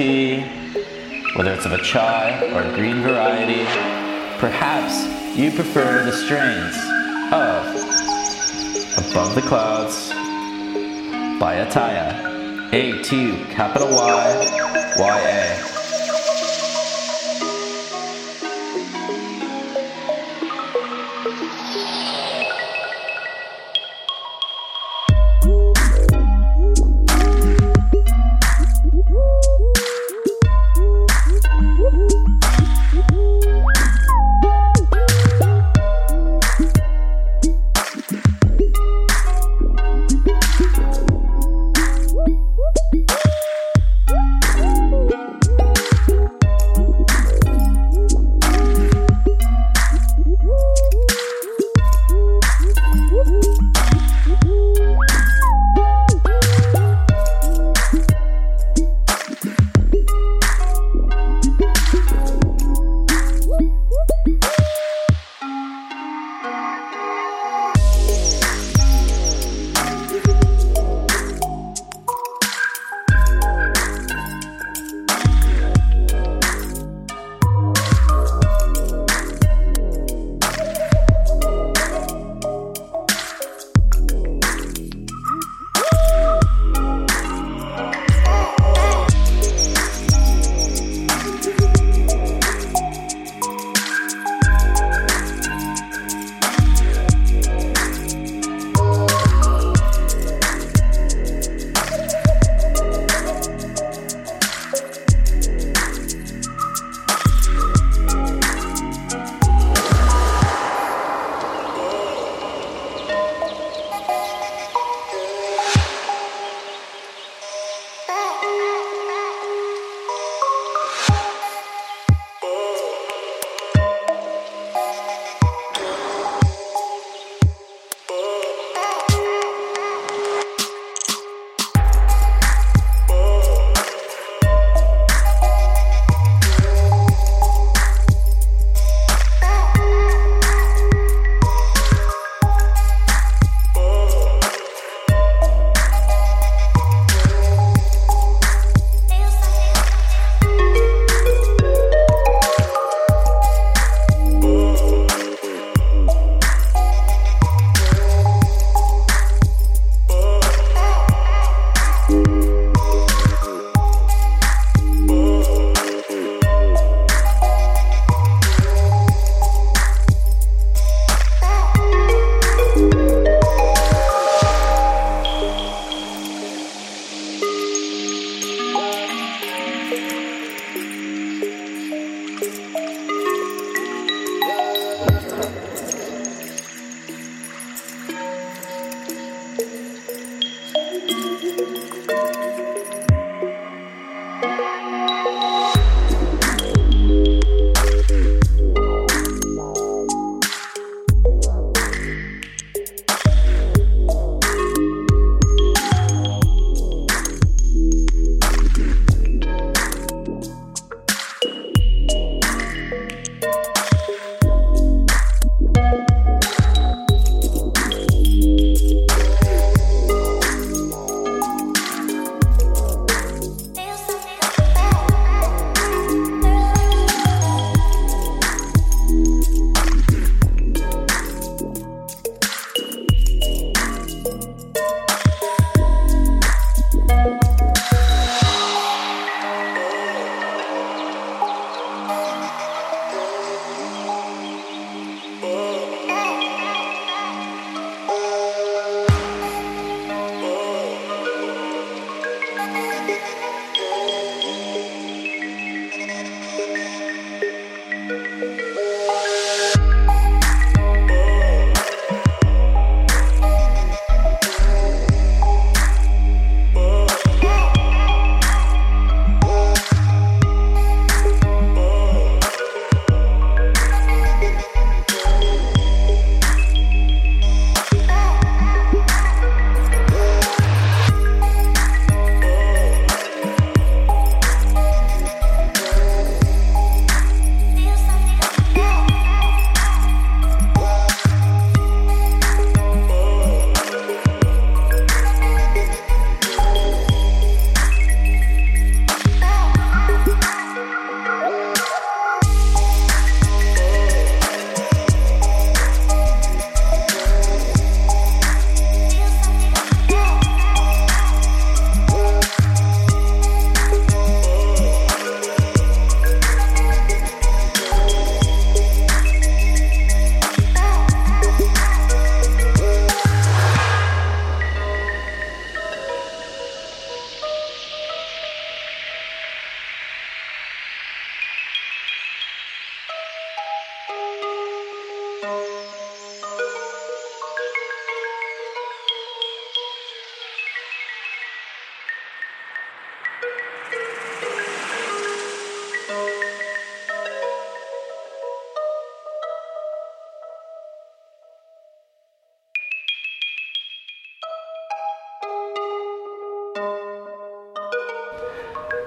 tea, whether it's of a chai or a green variety. Perhaps you prefer the strains of Above the Clouds by Ataya. A-T-U, capital Y, Y-A.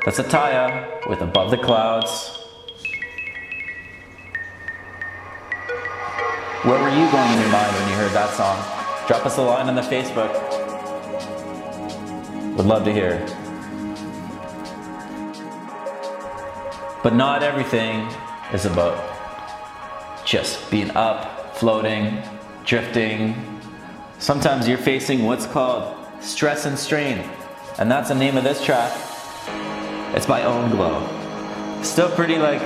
That's Ataya with Above the Clouds. Where were you going in your mind when you heard that song? Drop us a line on the Facebook. Would love to hear. But not everything is about just being up, floating, drifting. Sometimes you're facing what's called stress and strain, and that's the name of this track. It's by Own Glow. Still pretty like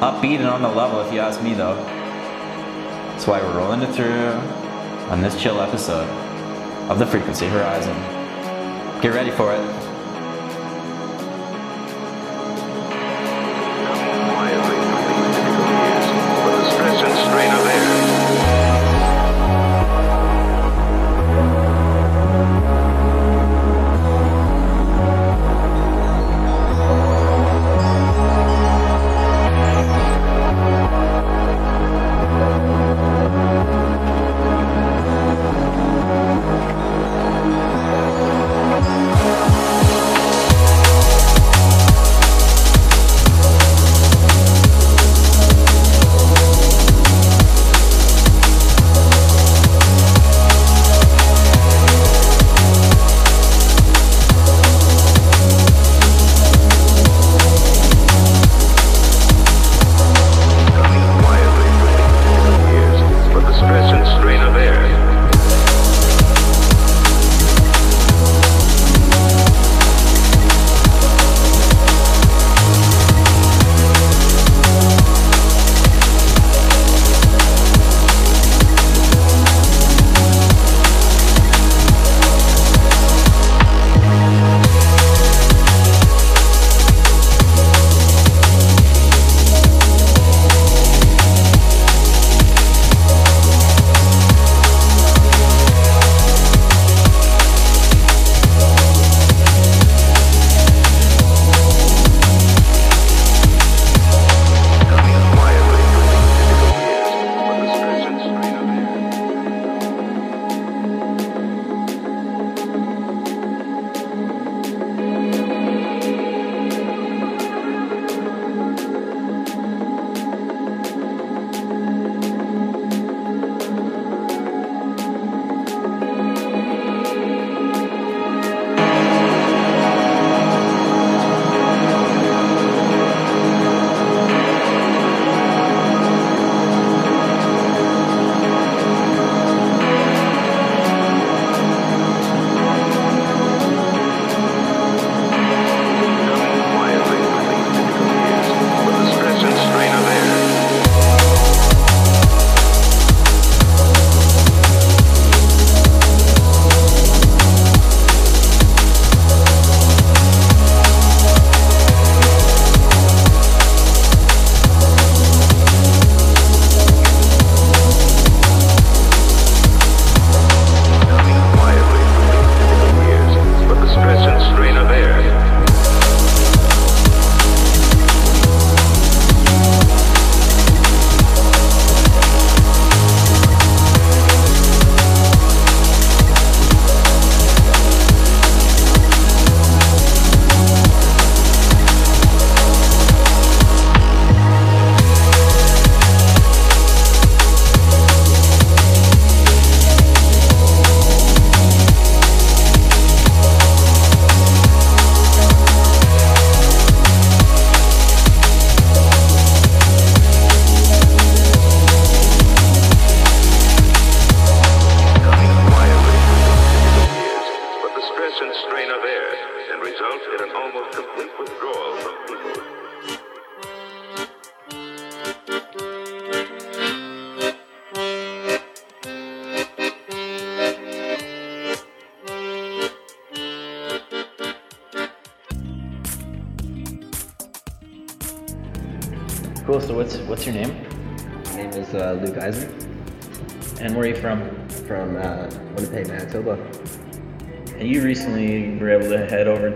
upbeat and on the level if you ask me though. That's why we're rolling it through on this chill episode of the Frequency Horizon. Get ready for it.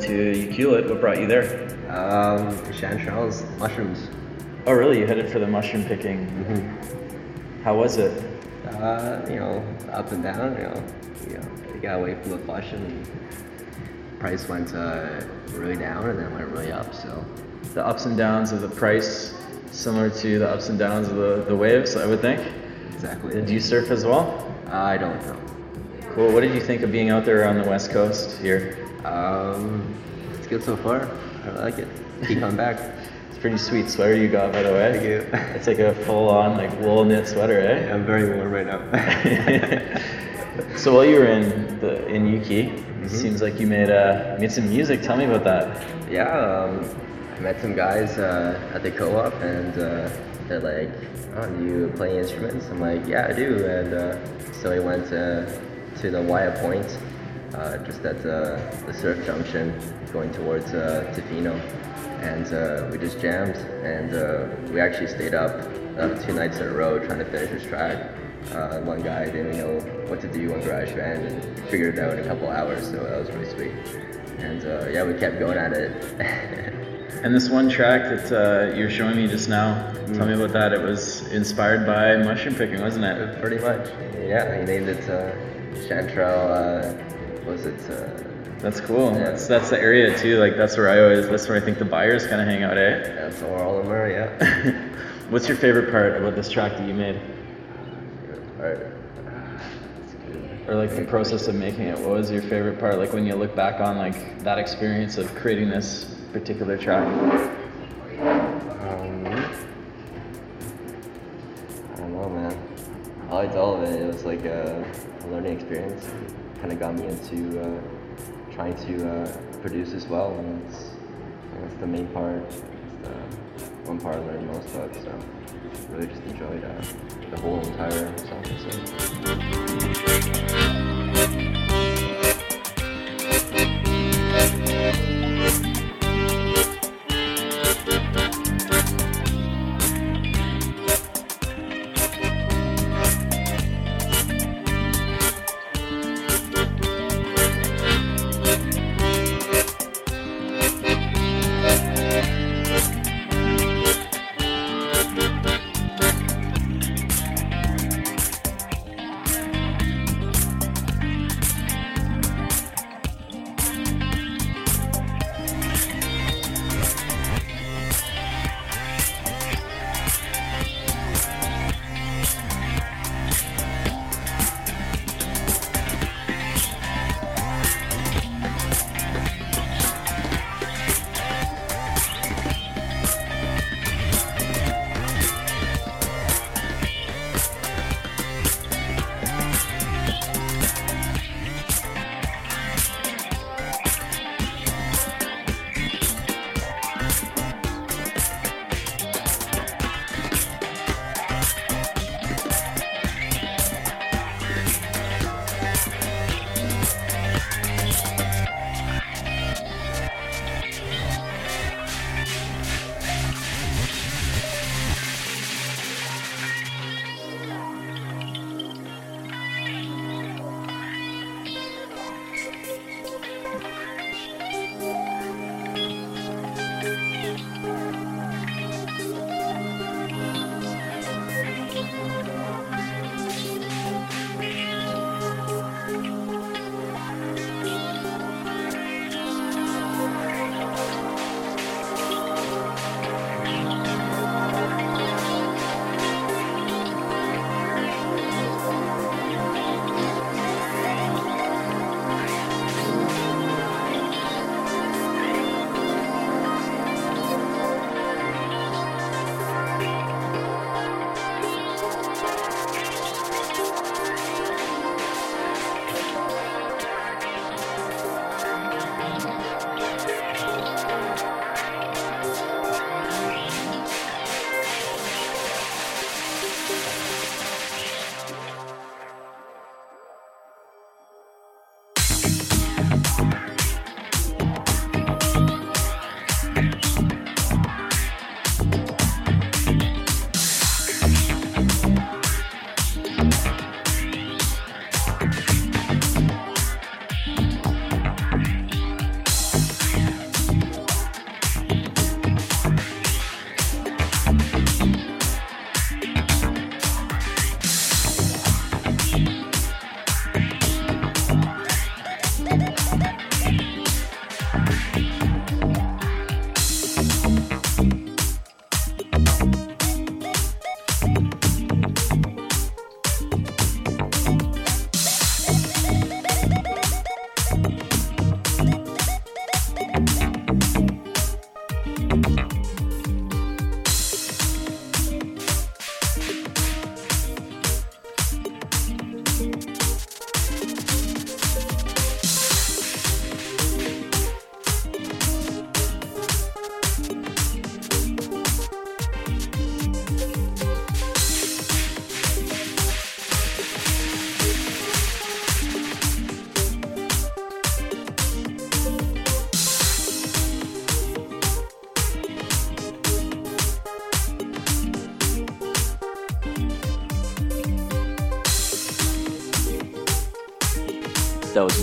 To to What brought you there? Um, Chanterelles mushrooms. Oh, really? You headed for the mushroom picking. Mm-hmm. How was it? Uh, you know, up and down. You know, you know, got away from the flush and price went uh, really down and then went really up. So The ups and downs of the price, similar to the ups and downs of the, the waves, I would think. exactly. Did you surf as well? I don't know. Cool. What did you think of being out there on the west coast here? Um, it's good so far. I like it. Keep coming back. It's a pretty sweet sweater you got, by the way. Thank you. It's like a full-on like wool knit sweater, eh? I'm very warm right now. so while you were in the in Ukee, it seems like you made uh made some music. Tell me about that. yeah, um, I met some guys uh, at the co-op and uh, they're like, oh, do you play instruments? I'm like, yeah, I do. And uh, so we went uh, to the Wya Point, uh, just at the, the surf junction going towards uh, Tofino. And uh, we just jammed and uh, we actually stayed up uh, two nights in a row trying to finish this track. Uh, one guy didn't know what to do on GarageBand and figured it out in a couple hours, so that was pretty sweet. And uh, yeah, we kept going at it. And this one track that uh, you were showing me just now, tell me about that. It was inspired by mushroom picking, wasn't it? Pretty much. Yeah, he named it uh, Chanterelle. Uh, was it? Uh, That's cool. That's that's the area too. Like that's where I always. That's where I think the buyers kind of hang out, eh? That's where all of them are. Yeah. What's your favorite part about this track that you made? Or like the process of making it. What was your favorite part? Like when you look back on like that experience of creating this particular track. Um, I don't know, man. I liked all of it. It was like a learning experience. Kind of got me into uh, trying to uh, produce as well, and that's the main part. It's the one part I learned most about. So really just enjoyed uh, the whole entire song.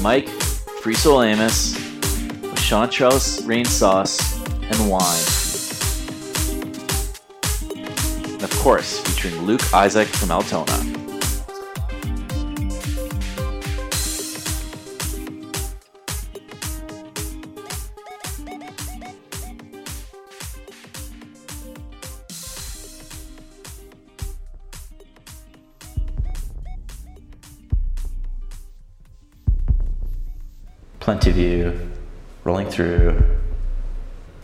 Mike, Free Soul Amos, with Rain Sauce, and Wine. And of course, featuring Luke Isaac from Altona. Through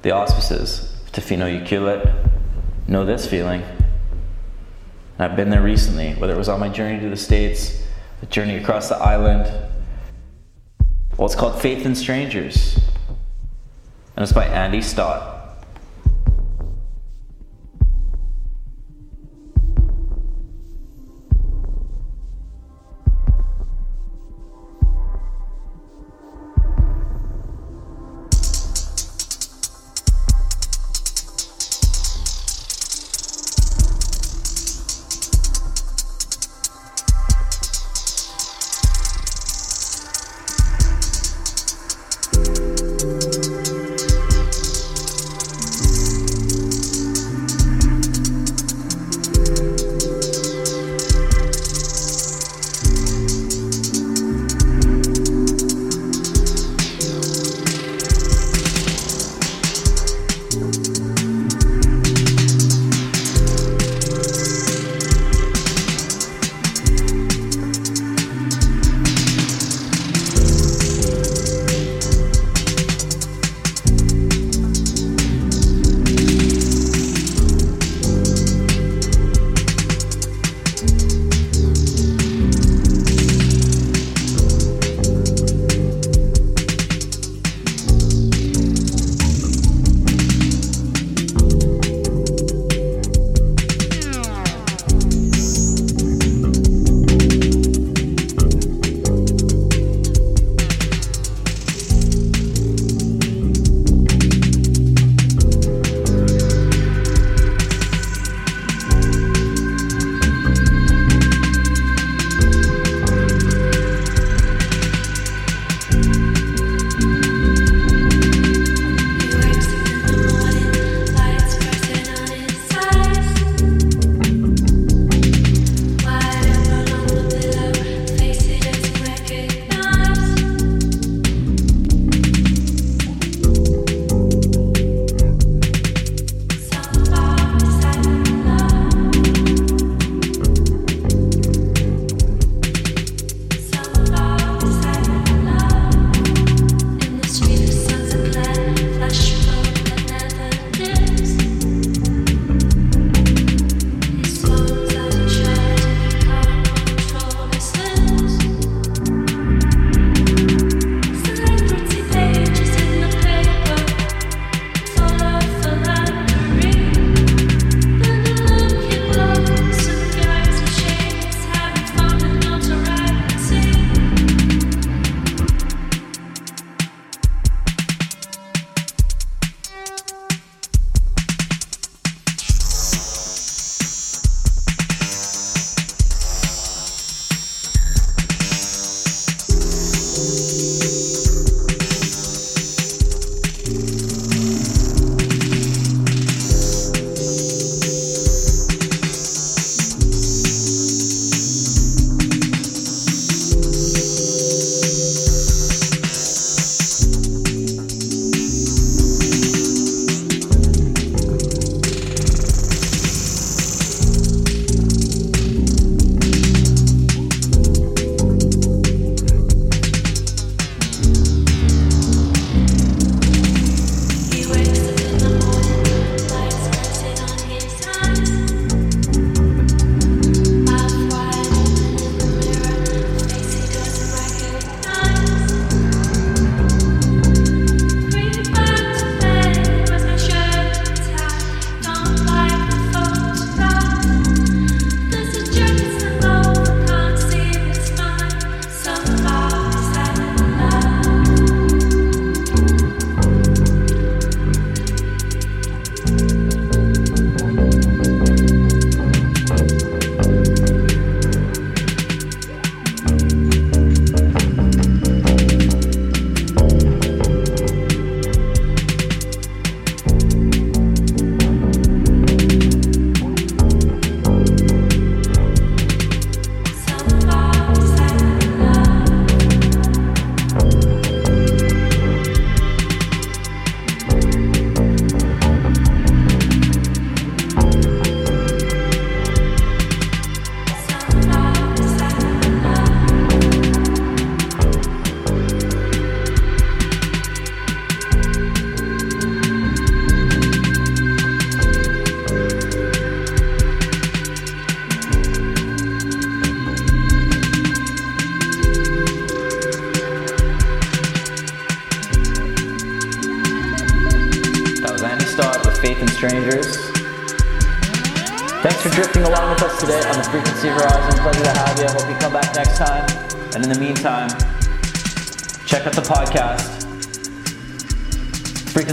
the auspices of Tofino Ucluelet. Know this feeling. And I've been there recently, whether it was on my journey to the States, the journey across the island. Well, it's called Faith in Strangers. And it's by Andy Stott.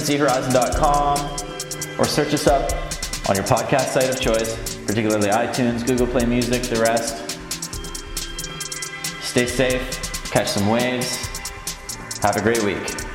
frequencyhorizon.com, or search us up on your podcast site of choice, particularly iTunes, Google Play Music, the rest. Stay safe, catch some waves. Have a great week.